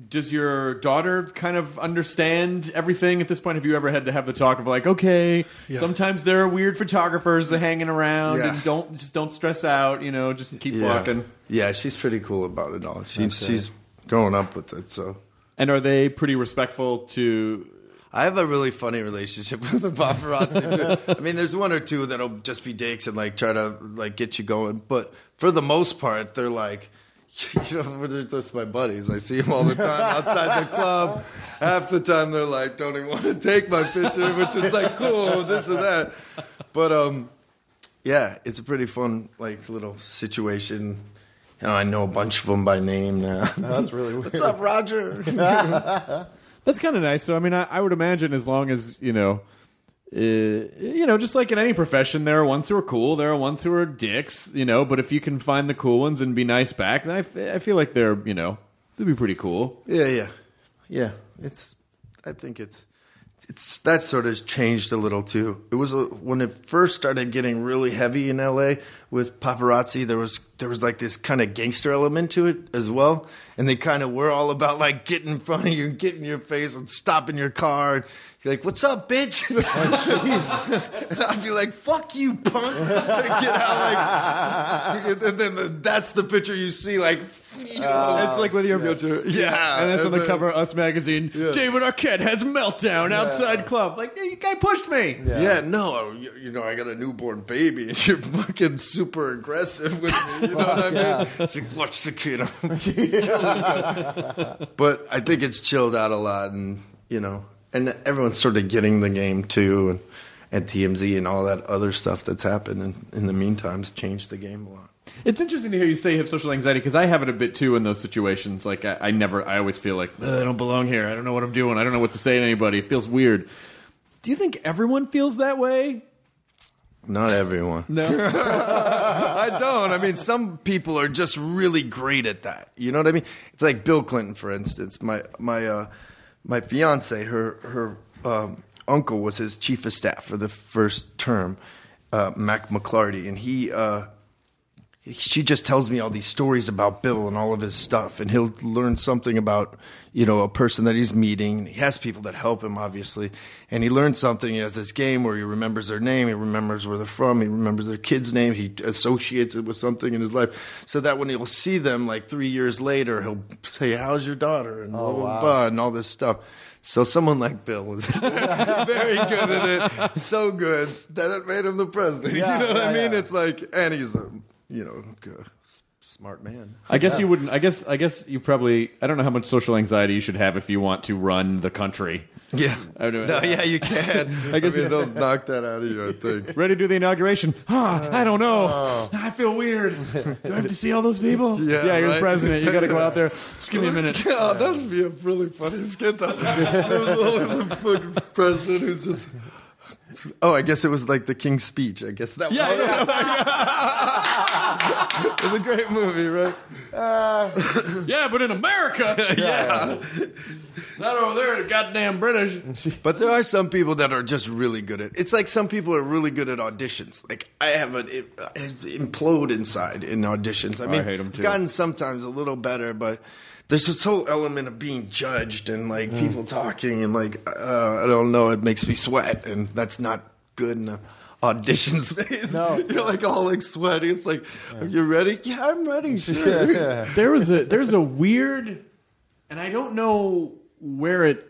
Does your daughter kind of understand everything at this point? Have you ever had to have the talk of like, okay, sometimes there are weird photographers hanging around, Yeah. and don't just don't stress out. You know, just keep Yeah. walking. Yeah, she's pretty cool about it all. She's she's growing up with it, so And are they pretty respectful to? I have a really funny relationship with the paparazzi. I mean, there's one or two that'll just be dicks and like try to like get you going, but for the most part, they're like. You know, they're just my buddies. I see them all the time outside the club. Half the time they're like, "Don't even want to take my picture," which is like cool, this or that. But um, yeah, it's a pretty fun like little situation. You know, I know a bunch of them by name now. That's really weird. What's up, Roger? That's kind of nice. So, I mean, I, I would imagine as long as you know, uh, you know, just like in any profession, there are ones who are cool, there are ones who are dicks, you know. But if you can find the cool ones and be nice back, then I, f- I feel like they're, you know, they'd be pretty cool. Yeah, yeah, yeah. It's. I think it's. It's that sort of changed a little too. It was a, when it first started getting really heavy in L.A. with paparazzi. There was there was like this kind of gangster element to it as well, and they kind of were all about like getting in front of you, getting in your face, and stopping your car. And you're like, "What's up, bitch?" Oh, and I'd be like, "Fuck you, punk!" Get out, like, and then that's the picture you see, like. You know, it's like with your yeah, and that's on the cover of Us magazine. David Arquette has meltdown outside club. Like, hey, you guy pushed me. Yeah, no, oh, you, you know, I got a newborn baby, and you're fucking super aggressive with me. You know what I mean? It's like, watch the kid. but I think it's chilled out a lot, and you know, and everyone's sort of getting the game too, and and TMZ and all that other stuff that's happened, and in the meantime's changed the game a lot. It's interesting to hear you say you have social anxiety because I have it a bit too in those situations. Like, I, I never, I always feel like I don't belong here. I don't know what I'm doing. I don't know what to say to anybody. It feels weird. Do you think everyone feels that way? Not everyone. No. I don't. I mean, some people are just really great at that. You know what I mean? It's like Bill Clinton, for instance. My my uh, my fiance, her her um, uncle was his chief of staff for the first term, uh, Mack McLarty, and he uh, she just tells me all these stories about Bill and all of his stuff, and he'll learn something about you know a person that he's meeting. He has people that help him, obviously, and he learns something. He has this game where he remembers their name, he remembers where they're from, he remembers their kid's name, he associates it with something in his life, so that when he'll see them like three years later, he'll say, "How's your daughter?" and oh, blah blah blah, and all this stuff. So someone like Bill is very good at it, so good that it made him the president. Yeah, you know what I mean? yeah. It's like, and he's a you know smart man. I guess you wouldn't. I guess. I guess you probably. I don't know how much social anxiety you should have if you want to run the country. Yeah, I don't- no, yeah, you can. I guess mean, you- they'll knock that out of you. I think. Ready to do the inauguration? Ah, I don't know. I feel weird. Do I have to see all those people? Yeah, yeah. You're the president. You got to go out there. Just give me a minute. Oh, that would be a really funny skit. Though. the fucking president who's just. Oh, I guess it was like the King's Speech. I guess that Yeah, was. yeah. It's a great movie, right? Uh, yeah, but in America, yeah. not over there, the goddamn British. But there are some people that are just really good at. It's like some people are really good at auditions. Like I have an uh, it, implode inside in auditions. Oh, I mean, hate 'em too. gotten sometimes a little better, but there's this whole element of being judged and like mm. people talking and like uh, I don't know. It makes me sweat, and that's not good in a audition space. No, you're like all like sweaty. It's like, are you ready? Yeah, I'm ready. Sure. There was a there's a weird, and I don't know where it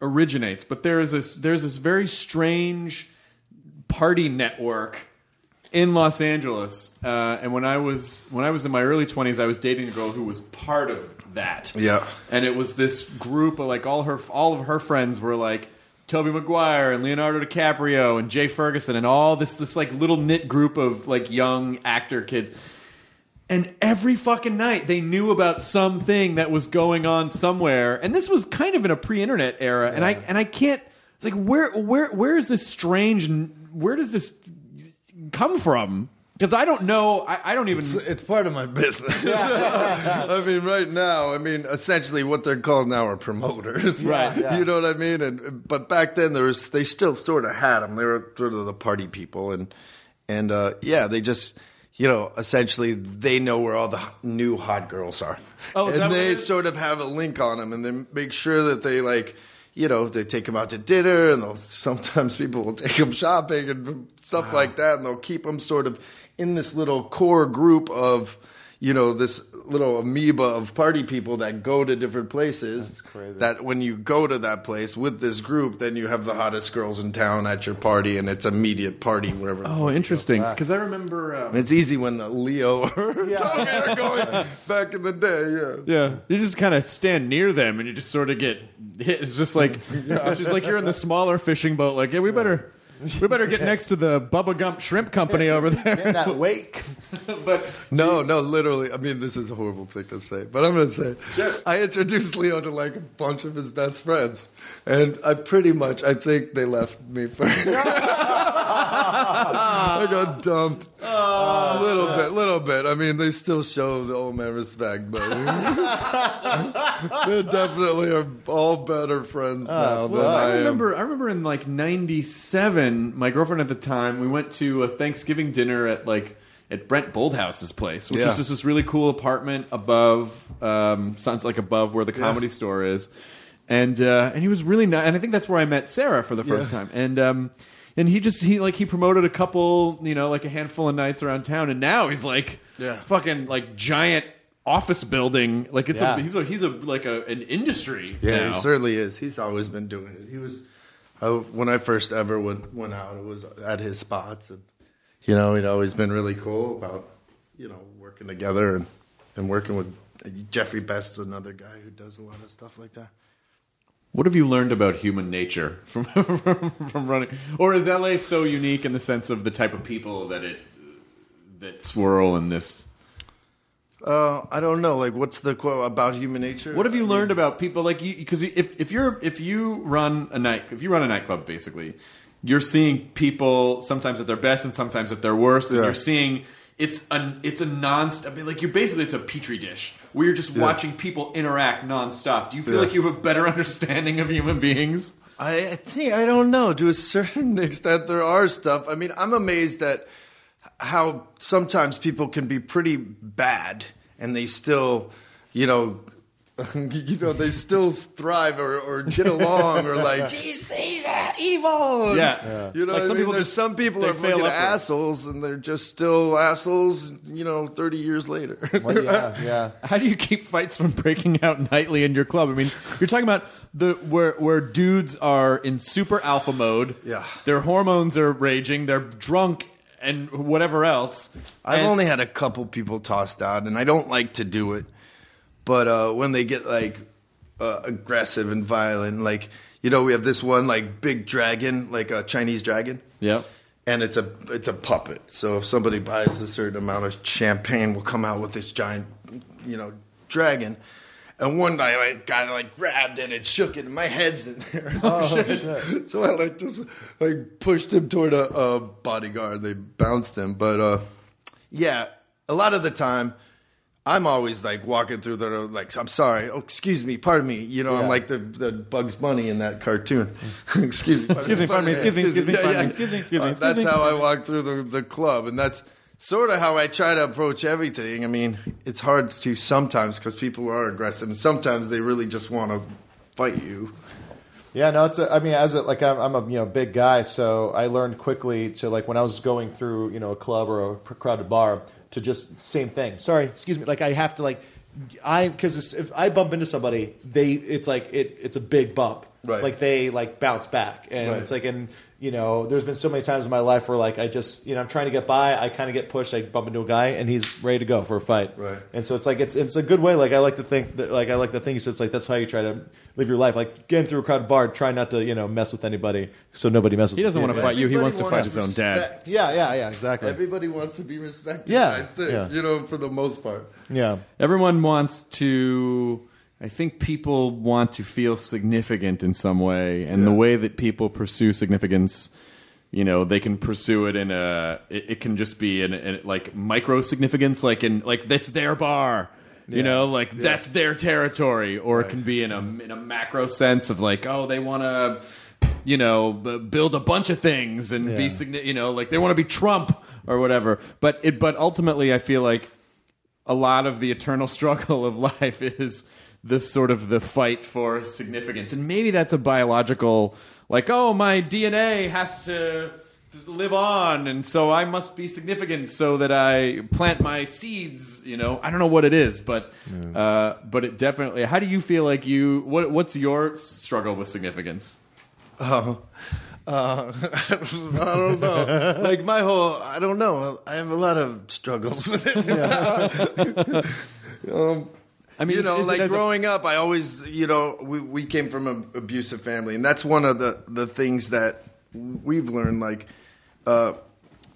originates, but there is this there's this very strange party network in Los Angeles. Uh, and when I was when I was in my early twenties, I was dating a girl who was part of that. Yeah. and it was this group of like all her all of her friends were like. Tobey Maguire and Leonardo DiCaprio and Jay Ferguson and all this this like little knit group of like young actor kids. And every fucking night they knew about something that was going on somewhere. And this was kind of in a pre-internet era. And I and I can't it's like where where where is this strange where does this come from? Because I don't know. I, I don't even. It's, it's part of my business. I mean, right now, I mean, essentially, what they're called now are promoters, Right. Yeah. You know what I mean? And but back then, there was they still sort of had them. They were sort of the party people, and and uh, yeah, they just you know essentially they know where all the new hot girls are, Oh, and they sort of have a link on them, and then make sure that they like. You know, they take them out to dinner, and they'll, sometimes people will take them shopping and stuff like that, and they'll keep them sort of in this little core group of, you know, this little amoeba of party people that go to different places. That when you go to that place with this group, then you have the hottest girls in town at your party, and it's immediate party wherever. oh, interesting. Because I remember. Uh, It's easy when Leo or Tommy are going back in the day. Yeah. Yeah, you just kind of stand near them and you just sort of get hit. It's just like it's just like you're in the smaller fishing boat. Like, yeah, we better we better get next to the Bubba Gump Shrimp Company over In there. that wake. but No, no, literally. I mean, this is a horrible thing to say, but I'm going to say it. I introduced Leo to like a bunch of his best friends, and I pretty much, I think they left me for. I got dumped. a little bit, little bit. I mean, they still show the old man respect, but they definitely are all better friends oh, now than Well, I, I am. remember. I remember in like '97, my girlfriend at the time, we went to a Thanksgiving dinner at like at Brent Bolthouse's place, which Yeah. is just this really cool apartment above, um, sounds like above where the comedy store is, and uh, and he was really nice. And I think that's where I met Sarah for the first Yeah. time, and. um and he just he like he promoted a couple you know like a handful of nights around town and now he's like Yeah. fucking like giant office building like it's Yeah. a he's a he's a like a an industry Yeah, now. he certainly is. He's always been doing it. He was I, when I first ever went went out. It was at his spots, and you know, he'd always been really cool about you know working together and and working with Jeffrey Best, another guy who does a lot of stuff like that. What have you learned about human nature from from, from running? Or is LA so unique in the sense of the type of people that it that swirl in this? Uh, I don't know. Like, what's the quote about human nature? What have you learned about people like you? Because if if you're if you run a night if you run a nightclub, basically, you're seeing people sometimes at their best and sometimes at their worst, and Yeah. you're seeing it's a it's a non I mean, like you're basically it's a petri dish where you're just watching people interact nonstop. Do you feel Yeah. like you have a better understanding of human beings? I, I think I don't know. To a certain extent, there are stuff. I mean, I'm amazed at how sometimes people can be pretty bad and they still, you know, you know, they still thrive or, or get along or like, geez, these are evil. Yeah. You know, Like some I mean? people There's just- some people are fail fucking upwards. assholes and they're just still assholes, you know, 30 years later. Well, yeah, yeah. How do you keep fights from breaking out nightly in your club? I mean, you're talking about the where where dudes are in super alpha mode. Yeah. their hormones are raging. They're drunk and whatever else. I've And- only had a couple people tossed out, and I don't like to do it. But uh, when they get like uh, aggressive and violent, like you know, we have this one like big dragon, like a Chinese dragon, Yep. and it's a it's a puppet. So if somebody buys a certain amount of champagne, we'll come out with this giant, you know, dragon. And one night, I got like grabbed it and shook it, and my head's in there. Oh, shit. so I like just like pushed him toward a, a bodyguard. They bounced him, but uh, yeah, a lot of the time, I'm always like walking through the like. I'm sorry. Oh, excuse me. Pardon me. You know, I'm like the the Bugs Bunny in that cartoon. excuse me. Excuse me, pardon me, excuse me, excuse me, Yeah, yeah. excuse me, excuse me, Uh, That's how I walk through the the club, and that's sort of how I try to approach everything. I mean, it's hard to sometimes because people are aggressive, and sometimes they really just want to fight you. Yeah, no, it's. A, I mean, as a, like I'm, I'm a you know big guy, so I learned quickly to like when I was going through you know a club or a crowded bar to just same thing. Sorry, excuse me. Like I have to like I because if I bump into somebody, they it's like it it's a big bump. Right. Like they like bounce back, and Right. it's like and you know there's been so many times in my life where like I just you know I'm trying to get by, I kind of get pushed, I bump into a guy, and he's ready to go for a fight. Right. And so it's like it's it's a good way. Like I like to think that like I like to think so. It's like that's how you try to live your life. Like getting through a crowded bar, try not to you know mess with anybody, so nobody messes. With you. He doesn't with want to fight you. He Everybody wants to fight wants his own dad. Yeah, yeah, yeah, exactly. Everybody wants to be respected. Yeah, I think, yeah. you know, for the most part. yeah, Everyone wants to. I think people want to feel significant in some way, and the way that people pursue significance, you know, they can pursue it in a. It, it can just be in, in like micro significance, like in like that's their bar. You Yeah. know, like that's their territory, or it can be in a in a macro sense of like, oh, they want to, you know, b- build a bunch of things and be, Yeah. signi- you know, like they want to be Trump or whatever. But it, but ultimately, I feel like a lot of the eternal struggle of life is the sort of the fight for significance and maybe that's a biological like oh my dna has to live on and so i must be significant so that i plant my seeds you know i don't know what it is but uh, but it definitely how do you feel like you what what's your struggle with significance Oh, uh, I don't know. like my whole, I don't know. I have a lot of struggles with it. um, I mean, you know, is it like as a- growing up, I always, you know, we, we came from an abusive family, and that's one of the, the things that we've learned. Like, uh,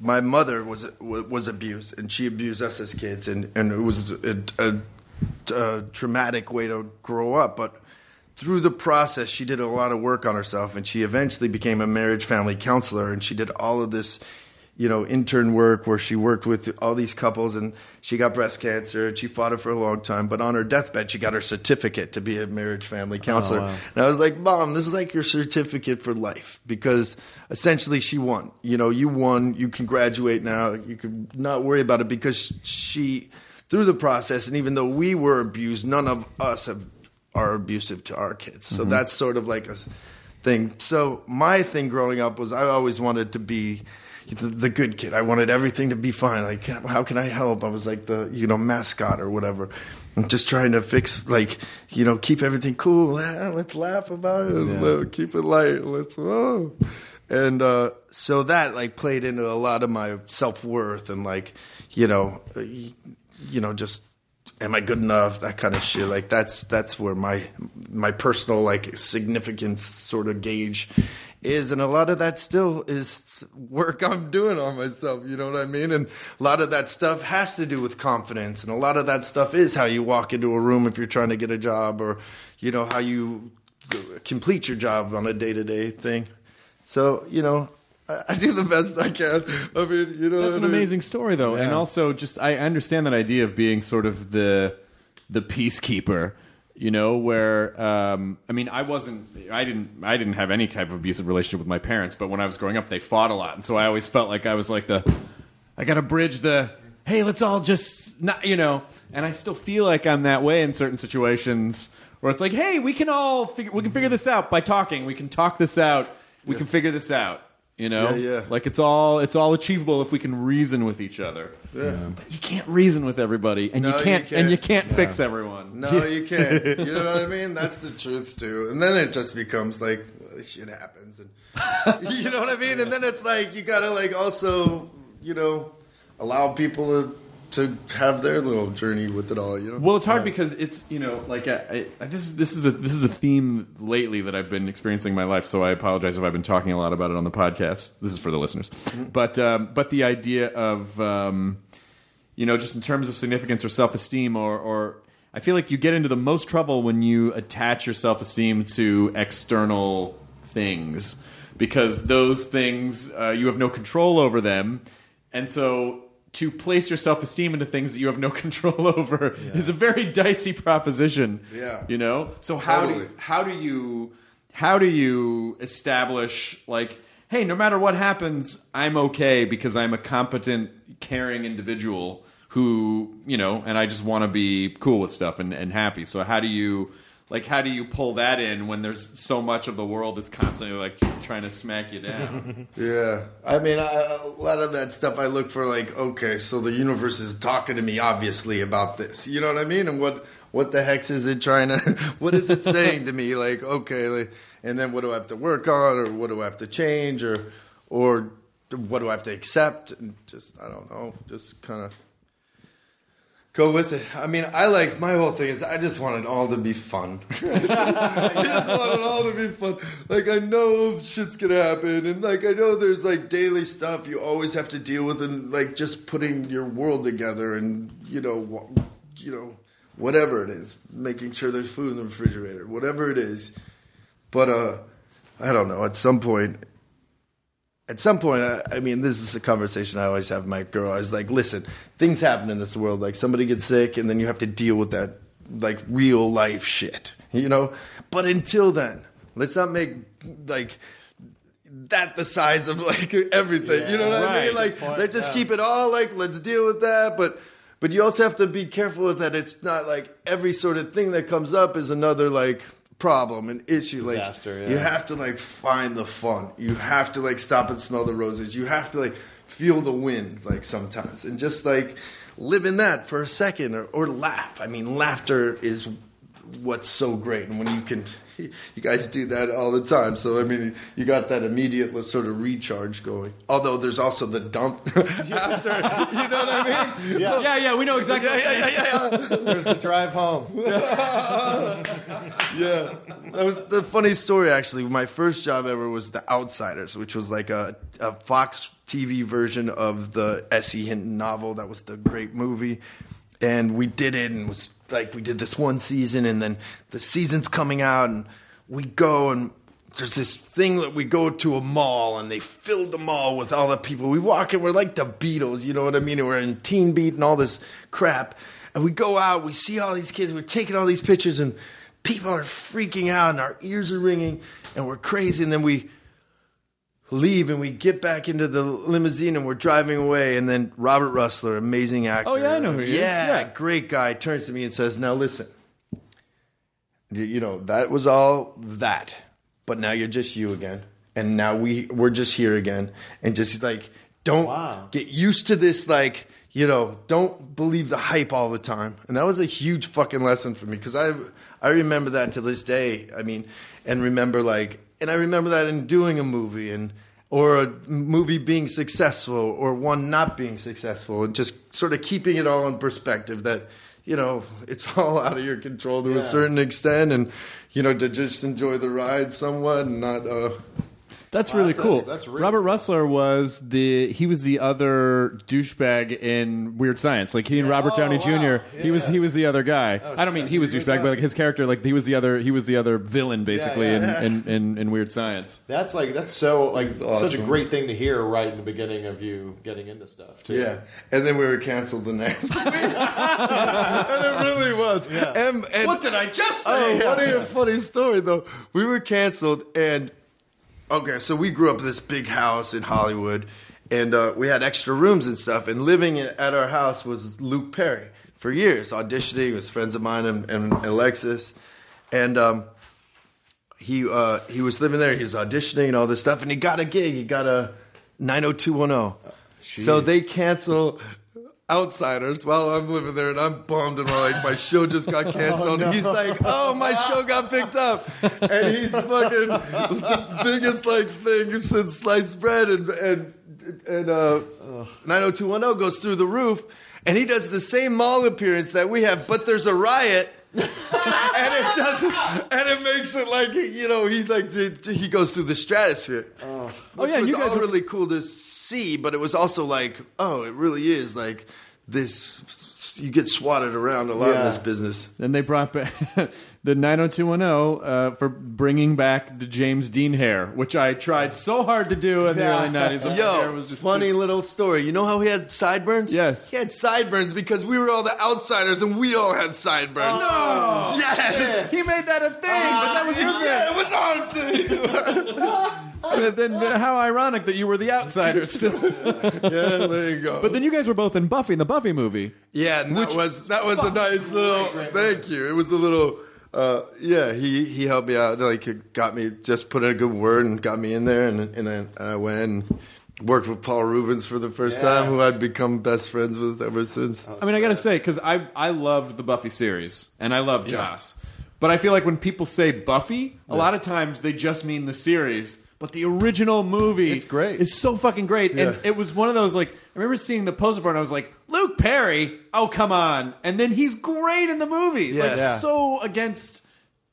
my mother was was abused, and she abused us as kids, and, and it was a, a, a traumatic way to grow up. But through the process, she did a lot of work on herself, and she eventually became a marriage family counselor, and she did all of this you know, intern work where she worked with all these couples and she got breast cancer and she fought it for a long time. But on her deathbed, she got her certificate to be a marriage family oh, counselor. And I was like, Mom, this is like your certificate for life because essentially she won. You know, you won. You can graduate now. You can not worry about it because she, through the process, and even though we were abused, none of us have, are abusive to our kids. So mm-hmm. that's sort of like a thing. So my thing growing up was I always wanted to be the, the good kid. I wanted everything to be fine. Like, how can I help? I was like the you know mascot or whatever. I'm just trying to fix like you know keep everything cool. Let's laugh about it. uh, keep it light. Let's oh. And uh, so that like played into a lot of my self worth and like you know you know just am I good enough? That kind of shit. Like that's that's where my my personal like significance sort of gauge is, and a lot of that still is work I'm doing on myself. You know what I mean? And a lot of that stuff has to do with confidence, and a lot of that stuff is how you walk into a room if you're trying to get a job, or you know how you complete your job on a day to day thing. So you know. I do the best I can. I mean, you know, That's an I mean? amazing story, though, and also just I understand that idea of being sort of the the peacekeeper. You know, where um, I mean, I wasn't, I didn't, I didn't have any type of abusive relationship with my parents, but when I was growing up, they fought a lot, and so I always felt like I was like the I got to bridge the hey, let's all just not, you know. And I still feel like I'm that way in certain situations where it's like, hey, we can all figure, we can figure this out by talking. We can talk this out. We can figure this out. You know, Yeah, yeah. like it's all it's all achievable if we can reason with each other. Yeah. But you can't reason with everybody, and No, you you can't, and you can't. can't fix everyone. No, you can't. You know what I mean? That's the truth too. And then it just becomes like shit happens, and you know what I mean. And then it's like you gotta like also you know allow people to to have their little journey with it all. You know. Well, it's hard because it's you know like I, I, this is this is a this is a theme lately that I've been experiencing in my life. So I apologize if I've been talking a lot about it on the podcast. This is for the listeners, but um, but the idea of um, you know just in terms of significance or self esteem or or I feel like you get into the most trouble when you attach your self esteem to external things because those things uh, you have no control over them, and so to place your self esteem into things that you have no control over is a very dicey proposition. Yeah. you know. So how Totally. do how do you how do you establish like hey no matter what happens i'm okay because i'm a competent caring individual who you know and i just want to be cool with stuff and, and happy so how do you like how do you pull that in when there's so much of the world is constantly like trying to smack you down Yeah, I mean, I, a lot of that stuff I look for, like, okay, so the universe is talking to me, obviously, about this. You know what I mean? And what what the heck is it trying to? What is it saying to me? Like, okay, like, and then what do I have to work on, or what do I have to change, or or what do I have to accept? And just I don't know, just kind of go with it. I mean, I like my whole thing is I just want it all to be fun. I just want it all to be fun. Like I know shit's gonna happen, and like I know there's like daily stuff you always have to deal with, and like just putting your world together, and you know, you know, whatever it is, making sure there's food in the refrigerator, whatever it is. But uh, I don't know. At some point, at some point, I, I mean, this is a conversation I always have with my girl. I was like, listen, things happen in this world. Like somebody gets sick, and then you have to deal with that, like real life shit, you know. But until then, let's not make like that the size of like everything. you know what I mean? Like, point, let's just yeah. keep it all like let's deal with that, but. But you also have to be careful that. It's not like every sort of thing that comes up is another like problem, an issue. Disaster, like yeah. you have to like find the fun. You have to like stop and smell the roses. You have to like feel the wind like sometimes and just like live in that for a second or, or laugh. I mean, laughter is what's so great, and when you can. You guys do that all the time, so I mean, you got that immediate sort of recharge going. Although there's also the dump after, you know what I mean? Yeah. Oh. yeah yeah we know exactly yeah, yeah, yeah. There's the drive home. yeah, that was the funny story. Actually, my first job ever was The Outsiders, which was like a, a Fox TV version of the S.E. Hinton novel. That was the great movie, and we did it, and it was like we did this one season, and then the season's coming out, and we go and. There's this thing that we go to a mall and they filled the mall with all the people. We walk in, we're like the Beatles, you know what I mean? And we're in Teen Beat and all this crap. And we go out, we see all these kids, we're taking all these pictures, and people are freaking out and our ears are ringing and we're crazy and then we leave and we get back into the limousine and we're driving away and then Robert Rusler amazing actor Oh, yeah, I know who he is. yeah, Yeah. great guy turns to me and says now listen you know that was all that but now you're just you again and now we we're just here again and just like don't Wow. get used to this like you know don't believe the hype all the time and that was a huge fucking lesson for me because i i remember that to this day i mean and remember like and i remember that in doing a movie and or a movie being successful or one not being successful and just sort of keeping it all in perspective that you know it's all out of your control to a certain extent and you know to just enjoy the ride somewhat and not uh That's Wow, really that's- cool. that's- that's really Robert Rusler was the he was the other douchebag in Weird Science. Like he and Robert Oh, Downey wow. Jr. He was Yeah. he was the other guy. Oh, I don't mean he was He was douchebag, but like his character, like he was the other he was the other villain basically yeah. In, in, in in Weird Science. That's like that's so like such a awesome. great thing to hear right in the beginning of you getting into stuff too. Yeah, and then we were canceled the next week. and it really was. And, and, What did I just say? Oh, say? what a funny story though. We were canceled, and okay, so we grew up in this big house in Hollywood, and uh, we had extra rooms and stuff. And living at our house was Luke Perry for years, auditioning with friends of mine and, and Alexis, and um, he uh, he was living there. He was auditioning and all this stuff, and he got a gig. He got a nine hundred two one zero. So they cancel Outsiders while I'm living there, and I'm bummed, and I'm like, my show just got canceled. He's like, oh, my show got picked up, and he's fucking the biggest like thing since sliced bread, and and and uh, nine hundred two one zero goes through the roof, and he does the same mall appearance that we have, but there's a riot. And it just and it makes it like you know he like he goes through the stratosphere. Oh, Oh, yeah, you guys were- really cool to see, but it was also like, oh, it really is like this. You get swatted around a lot in this business. Then they brought back the 90210 uh, for bringing back the James Dean hair, which I tried so hard to do in the early 90s. My hair Yo, was just funny too- little story. You know how he had sideburns? Yes. He had sideburns because we were all the outsiders and we all had sideburns. Oh, Yes. He made that a thing, but that was your yeah, it was our thing. thing. Then, then how ironic that you were the outsider still. yeah, there you go. But then you guys were both in Buffy, in the Buffy movie. Yeah, and that was that was a nice little. Thank you. It was a little. Uh, yeah, he he helped me out. Like, got me just put in a good word and got me in there, and and then I went and worked with Paul Reubens for the first time, who I'd become best friends with ever since. I mean, I gotta say, because I I loved the Buffy series, and I love Joss. But I feel like when people say Buffy, a lot of times they just mean the series. But the original movie, It's great. It's so fucking great, Yeah. and it was one of those like I remember seeing the poster for it, and I was like, Luke Perry, oh come on! And then he's great in the movie, like Yeah. Yeah. so against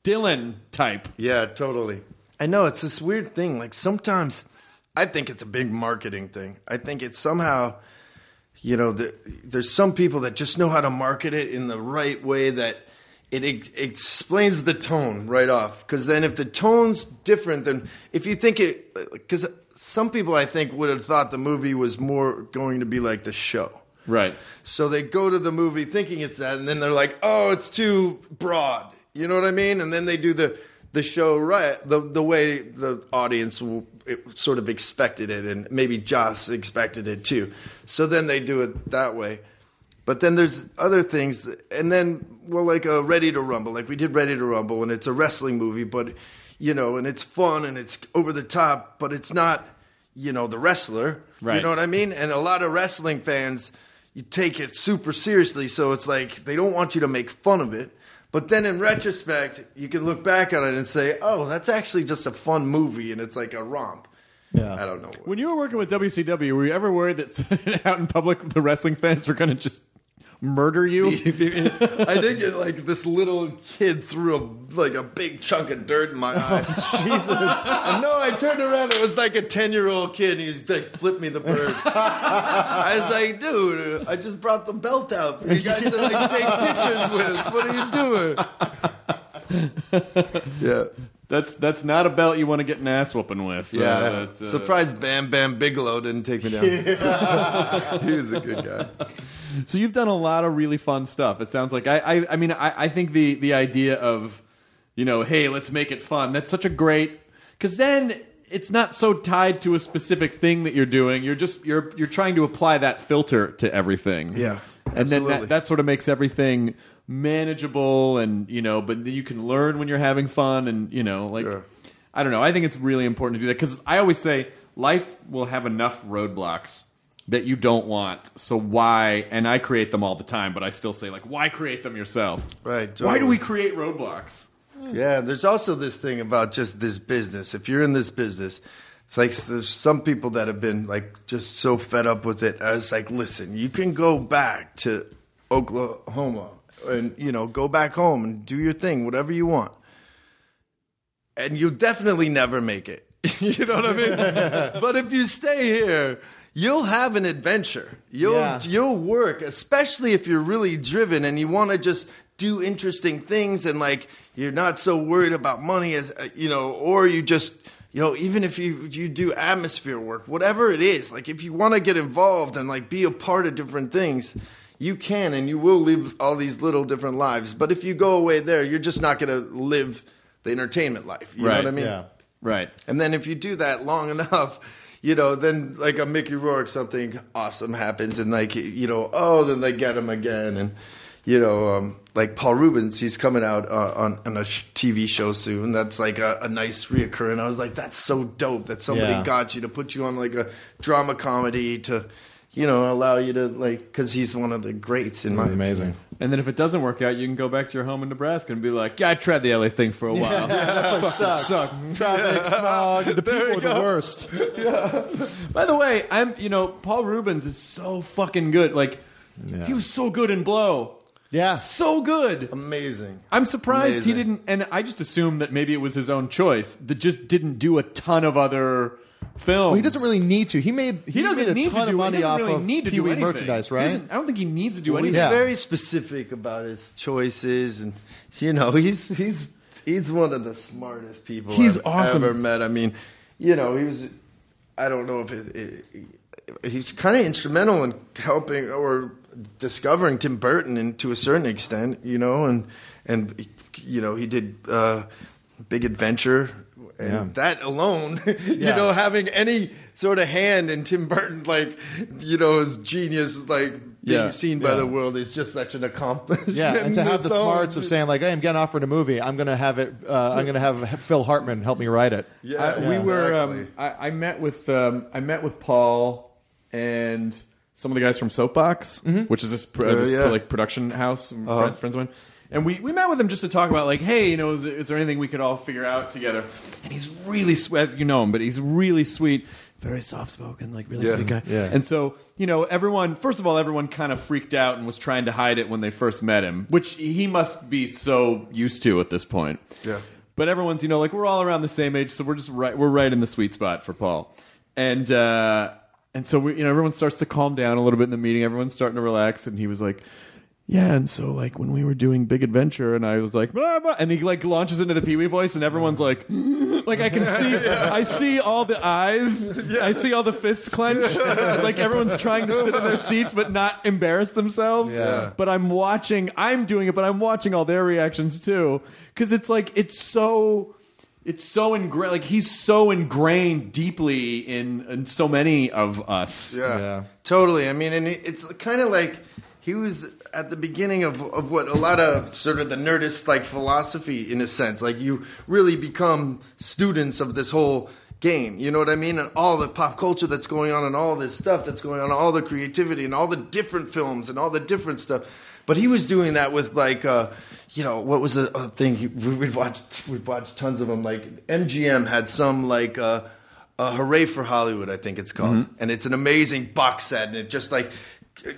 Dylan type. Yeah, totally. I know it's this weird thing. Like sometimes, I think it's a big marketing thing. I think it's somehow, you know, the, there's some people that just know how to market it in the right way that it, ex- explains the tone right off. Because then, if the tone's different, then if you think it, uh, because some people I think would have thought the movie was more going to be like the show. Right. So they go to the movie thinking it's that, and then they're like, "Oh, it's too broad." You know what I mean? And then they do the the show right the the way the audience will, it sort of expected it, and maybe Joss expected it too. So then they do it that way. But then there's other things, and then well, like a Ready to Rumble, like we did Ready to Rumble, and it's a wrestling movie, but you know, and it's fun and it's over the top, but it's not, you know, the wrestler. Right. You know what I mean? And a lot of wrestling fans, you take it super seriously, so it's like they don't want you to make fun of it. But then in retrospect, you can look back on it and say, "Oh, that's actually just a fun movie, and it's like a romp." Yeah. I don't know. When you were working with WCW, were you ever worried that out in public the wrestling fans were going to just murder you? I did get like this little kid threw a like a big chunk of dirt in my oh, eye. Jesus! And no, I turned around. It was like a ten year old kid. And he was like, "Flip me the bird." I was like, "Dude, I just brought the belt out for you guys to like take pictures with. What are you doing?" yeah. That's that's not a belt you want to get an ass whooping with. Yeah, Uh, that, uh, surprised Bam Bam Bigelow didn't take me down. he was a good guy. So you've done a lot of really fun stuff. It sounds like I I, I mean I, I think the the idea of you know hey let's make it fun that's such a great because then it's not so tied to a specific thing that you're doing. You're just you're you're trying to apply that filter to everything. Yeah, and then that that sort of makes everything manageable and you know but you can learn when you're having fun and you know like Sure. I don't know. I think it's really important to do that because I always say life will have enough roadblocks that you don't want. So why? And I create them all the time, but I still say like, why create them yourself? Right, Why do we create roadblocks? Yeah, there's also this thing about just this business. If you're in this business, it's like there's some people that have been like just so fed up with it. I was like, listen, you can go back to Oklahoma and you know go back home and do your thing, whatever you want, and you'll definitely never make it. you know what I mean? but if you stay here. You'll have an adventure. You'll Yeah. you'll work, especially if you're really driven and you want to just do interesting things and like you're not so worried about money as uh, you know, or you just you know, even if you you do atmosphere work, whatever it is, like if you want to get involved and like be a part of different things, you can and you will live all these little different lives. But if you go away there, you're just not going to live the entertainment life. You Right. know what I mean? Yeah. Right. And then if you do that long enough, you know, then like a Mickey Rourke, something awesome happens, and like you know, oh, then they get him again, and you know, um, like Paul Reubens, he's coming out uh, on on a sh- TV show soon. That's like a, a nice reoccurring. I was like, that's so dope that somebody Yeah. got you to put you on like a drama comedy to. You know, allow you to like, because he's one of the greats in my Amazing. And then if it doesn't work out, you can go back to your home in Nebraska and be like, "Yeah, I tried the LA thing for a while. Sucks. Traffic, smog. The people are the worst. yeah. By the way, I'm you know Paul Reubens is so fucking good. Like Yeah. he was so good in Blow, Yeah. so good. Amazing. I'm surprised he didn't, and I just assumed that maybe it was his own choice that just didn't do a ton of other films. Well, he doesn't really need to. He made he, He doesn't made a need ton to do of money he doesn't off really of need to do Pee-wee anything. merchandise, right? I don't think he needs to do Well, he's. Yeah. very specific about his choices, and you know, he's he's he's one of the smartest people He's I've awesome. ever met. I mean, you know, he was. I don't know if it, it, he's kind of instrumental in helping or discovering Tim Burton, and to a certain extent, you know, and and you know, he did uh, Big Adventure. And Yeah. that alone, you Yeah. know, having any sort of hand in Tim Burton, like, you know, his genius, like, being Yeah. seen by the world is just such an accomplishment. Yeah, and to have the own. smarts of saying like, "Hey, I'm getting offered a movie. I'm gonna have it. Uh, I'm gonna have Phil Hartman help me write it." yeah, I, we were. exactly. Um, I, I met with. Um, I met with Paul and some of the guys from Soapbox, which is this, pr- uh, Uh, this yeah. like production house. and Friends, friends of mine. And we, we met with him just to talk about like, hey, you know, is, is there anything we could all figure out together? And he's really sweet. You know him, but he's really sweet, very soft spoken, like really Yeah. sweet guy. Yeah. And so you know, everyone. First of all, everyone kind of freaked out and was trying to hide it when they first met him, which he must be so used to at this point. Yeah. But everyone's, you know, like we're all around the same age, so we're just right. We're right in the sweet spot for Paul, and uh, and so we, you know, everyone starts to calm down a little bit in the meeting. Everyone's starting to relax, and he was like, "Yeah." And so, like when we were doing Big Adventure, and I was like, blah, blah, and he like launches into the Pee Wee voice, and everyone's like, like I can see, I see all the eyes, I see all the fists clench, like everyone's trying to sit in their seats but not embarrass themselves. Yeah. But I'm watching, I'm doing it, but I'm watching all their reactions too, because it's like it's so it's so ingrained like he's so ingrained deeply in in so many of us Yeah, Yeah. totally. I mean, and it- it's kind of like he was at the beginning of of what a lot of sort of the nerdist like philosophy, in a sense. Like you really become students of this whole game. You know what I mean? And all the pop culture that's going on, and all this stuff that's going on, all the creativity, and all the different films, and all the different stuff. But he was doing that with like, uh, you know, what was the thing? He, we- we'd watched we'd watched tons of them. Like MGM had some like. Uh, uh, Hooray for Hollywood, I think it's called, and it's an amazing box set, and it just like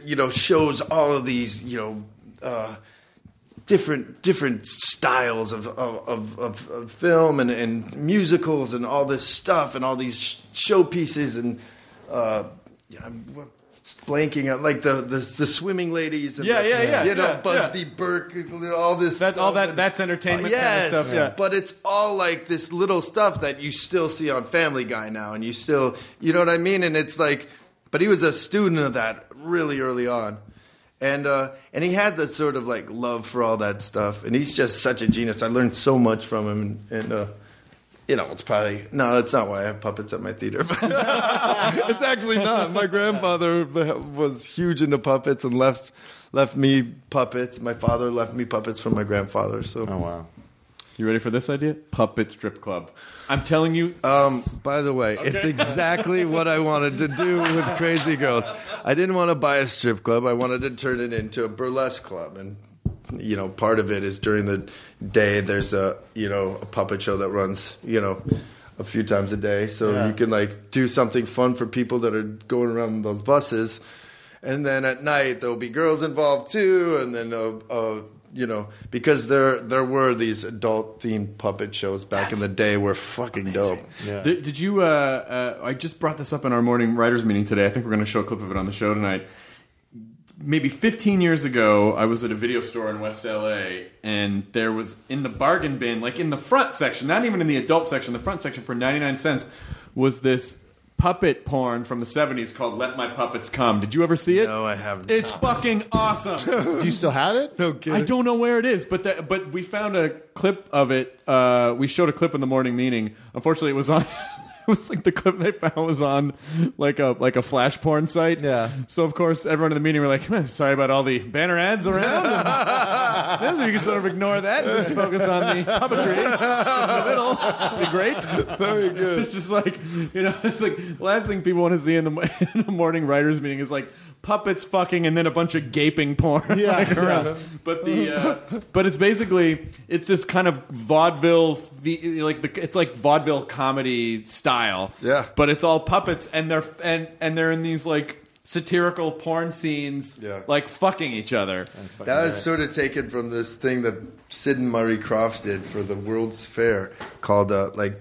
you know shows all of these you know uh, different different styles of of, of, of, film and, and musicals and all this stuff and all these sh- showpieces and uh, yeah, I'm blanking out like the, the the swimming ladies and Yeah, the, yeah, yeah, you know yeah, Busby Burke all this That's all that- and- that's entertainment kind of yes, stuff, yeah. but it's all like this little stuff that you still see on Family Guy now, and you still, you know what I mean? And it's like, but he was a student of that really early on, and uh, and he had that sort of like love for all that stuff, and he's just such a genius. I learned so much from him, and, and uh, you know, it's probably no, it's not why I have puppets at my theater. It's actually not. My grandfather was huge into puppets and left left me puppets. My father left me puppets from my grandfather. So. Oh wow. You ready for this idea puppet strip club i'm telling you Um, by the way, it's exactly what I wanted to do with Crazy Girls. I didn't want to buy a strip club. I wanted to turn it into a burlesque club, and you know, part of it is during the day. There's a you know a puppet show that runs you know a few times a day, so Yeah. you can like do something fun for people that are going around those buses. And then at night there'll be girls involved too, and then uh, uh, you know because there there were these adult themed puppet shows back in the day were fucking dope. Yeah. Did, did you? Uh, uh, I just brought this up in our morning writers meeting today. I think we're going to show a clip of it on the show tonight. Maybe 15 years ago, I was at a video store in West LA, and there was in the bargain bin, like in the front section, not even in the adult section, the front section for 99 cents, was this puppet porn from the 70s called "Let My Puppets Come." Did you ever see it? No, I haven't. It's fucking awesome. Do you still have it? no kidding. I don't know where it is, but that, but we found a clip of it. Uh, we showed a clip in the morning meeting. Unfortunately, it was on was like the clip they found was on like a like a flash porn site. Yeah. So of course everyone in the meeting were like, "Huh, "Sorry about all the banner ads around." And you can sort of ignore that and just focus on the puppetry in the middle. It'd be great. Very good. It's just like you know, it's like the last thing people want to see in the in the morning writers meeting is like puppets fucking and then a bunch of gaping porn. Yeah, like, around. yeah. But the uh, but it's basically it's this kind of vaudeville the like the it's like vaudeville comedy style. Yeah. But it's all puppets and they're and and they're in these like satirical porn scenes Yeah. like fucking each other. That was sort of taken from this thing that Sid and Marty Krofft did for the World's Fair called, uh, like,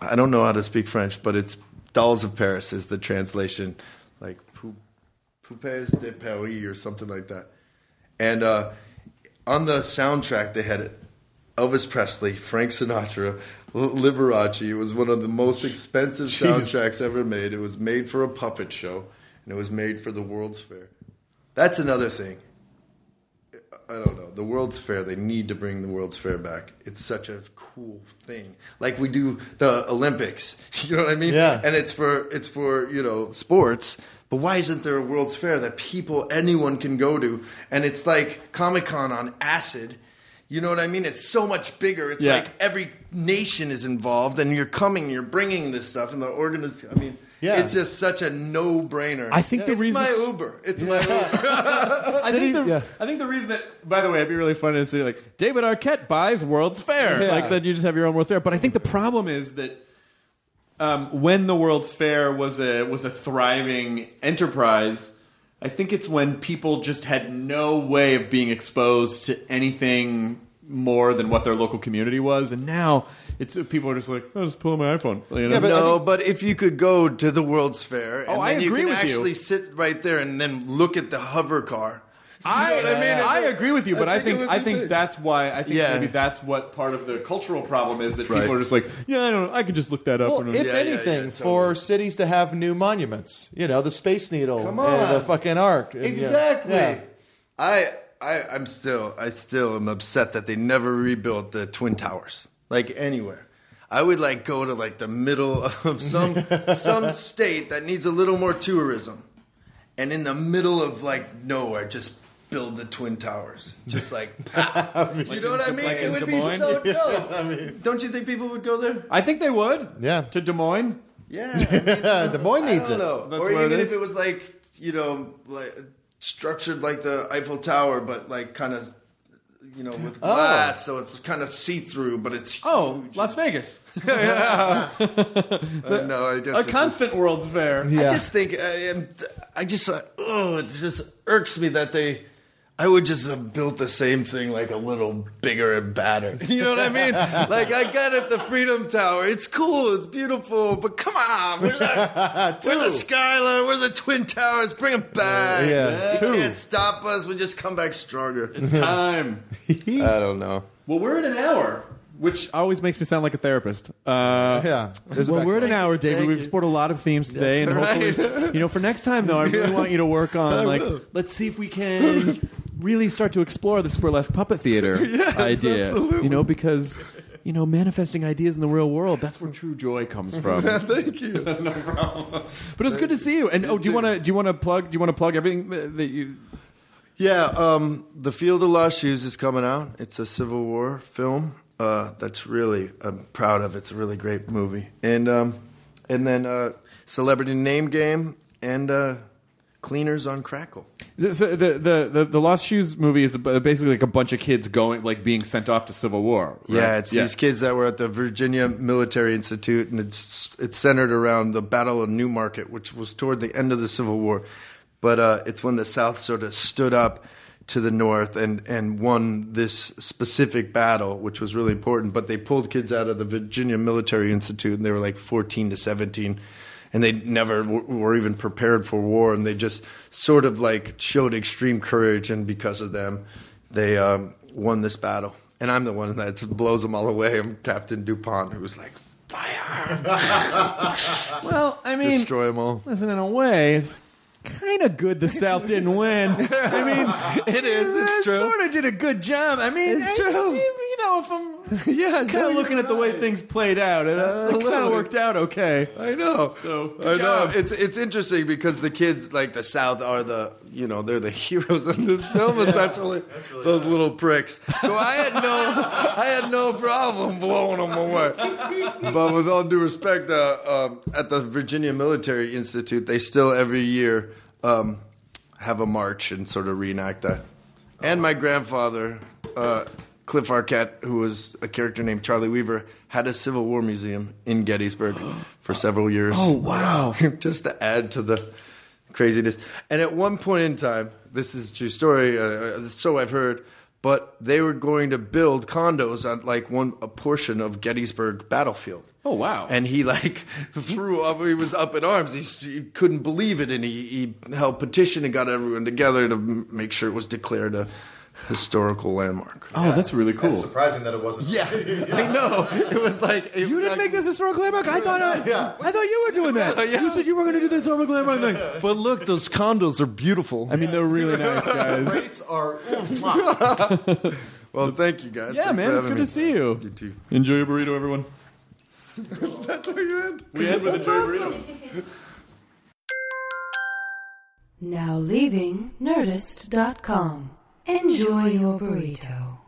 I don't know how to speak French, but it's Dolls of Paris is the translation, like Pou- Poupées de Paris or something like that. And uh, on the soundtrack, they had Elvis Presley, Frank Sinatra, L- Liberace. It was one of the most expensive soundtracks ever made. It was made for a puppet show, and it was made for the World's Fair. That's another thing. I don't know. The World's Fair, they need to bring the World's Fair back. It's such a cool thing. Like we do the Olympics. You know what I mean? Yeah. And it's for it's for, you know, sports. But why isn't there a World's Fair that people anyone can go to and it's like Comic-Con on acid? You know what I mean? It's so much bigger. It's Yeah. like every nation is involved and you're coming, you're bringing this stuff and the organiz I mean, Yeah. it's just such a no-brainer. I think the it's reason- my Uber. It's my Uber. I think, the, yeah. I think the reason that, by the way, it'd be really funny to see like David Arquette buys World's Fair, Yeah. like that you just have your own World's Fair. But I think the problem is that um, when the World's Fair was a was a thriving enterprise, I think it's when people just had no way of being exposed to anything more than what their local community was, and now it's people are just like, I'll just pull out my iPhone. You know? Yeah, but- no, think- but if you could go to the World's Fair, oh, and Oh, I then you agree can with you. actually sit right there and then look at the hover car. I, You know I mean? I agree with you, but I I think it think I think that's why I think Yeah. maybe that's what part of the cultural problem is that Right. people are just like, yeah, I don't know, I can just look that up. Well, and- if Yeah, yeah, anything, yeah, for totally. cities to have new monuments, you know, the Space Needle, Come and the fucking Ark, and, yeah. Exactly. Yeah. I, I, I'm still, I still am upset that they never rebuilt the Twin Towers, like anywhere. I would like go to like the middle of some some state that needs a little more tourism, and in the middle of like nowhere, just build the Twin Towers, just like pow. you know what I mean? like it in would Des be Moines? so dope. I mean- Don't you think people would go there? I think they would. Yeah. To Des Moines. Yeah, I mean, Des Moines I needs don't it. know. That's or what it even is. if it was like you know, like structured like the Eiffel Tower, but like kind of you know with glass, so it's kind of see through, but it's Oh, Las Vegas. uh, no, I guess A it's constant just- World's Fair. Yeah. I just think I, am, I just uh, oh, it just irks me that they. I would just have built the same thing like a little bigger and badder. You know what I mean? like I got it, the Freedom Tower. It's cool, it's beautiful, but come on, where's the, where's the skyline? Where's the Twin Towers? Bring them back. Yeah, you can't stop us. We just come back stronger. It's time. I don't know. well, we're at an hour, which always makes me sound like a therapist. Uh, Yeah. Well, we're at an hour, David. Thank We've you. explored a lot of themes today, and That's hopefully, you know, for next time though, I really want you to work on like, let's see if we can really start to explore this burlesque puppet theater idea. absolutely. You know, because you know, manifesting ideas in the real world, that's where true joy comes from. Thank you. no problem. But it's good to see you. And oh, do you want to do you want to plug do you want to plug everything that you Yeah, um, The Field of Lost Shoes is coming out. It's a Civil War film uh, that's really, I'm proud of. It's a really great movie. And, um, and then uh, Celebrity Name Game and uh, Cleaners on Crackle. The, the, the, the, the Lost Shoes movie is basically like a bunch of kids going, like being sent off to Civil War. right? Yeah, it's these kids that were at the Virginia Military Institute, and it's it's centered around the Battle of Newmarket, which was toward the end of the Civil War. But uh, it's when the South sort of stood up to the North and, and won this specific battle, which was really important. But they pulled kids out of the Virginia Military Institute, and they were like 14 to 17. And they never w- were even prepared for war, and they just sort of like showed extreme courage. And because of them, they um, won this battle. And I'm the one that blows them all away. I'm Captain DuPont, who's like, fire, Well, I mean, destroy them all. listen, in a way, it's kind of good the South didn't win. I mean, It is, it's true. Sort of did a good job. I mean, It's I- true. You know, if I'm yeah, kind of looking at the way things played out, and uh, it kind of worked out okay. I know. So, I good know. job. It's it's interesting because the kids like the South are the you know they're the heroes in this film essentially. Those little pricks. So I had no I had no problem blowing them away. But with all due respect, uh, um, at the Virginia Military Institute, they still every year um, have a march and sort of reenact that. And my grandfather. Uh, Cliff Arquette, who was a character named Charlie Weaver, had a Civil War museum in Gettysburg for several years. Oh, wow. Just to add to the craziness. And at one point in time, this is a true story, uh, so I've heard, but they were going to build condos on like one a portion of Gettysburg battlefield. Oh, wow. And he like threw up. He was up in arms. He, he couldn't believe it, and he, he held petition and got everyone together to make sure it was declared a historical landmark. Oh, that's really cool. It's surprising that it wasn't. Yeah, I know. It was like You didn't make this historical landmark. I thought. I, uh, yeah. I thought you were doing that. yeah. You said you were going to do the historical landmark thing. But look, those condos are beautiful. I mean, they're really nice, guys. Rates are. mwah. Well, thank you guys. Yeah, Thanks man, it's good me. to see you. You too. Enjoy your burrito, everyone. That's how you end. We end with enjoy your burrito. Now leaving Nerdist.com. Enjoy your burrito.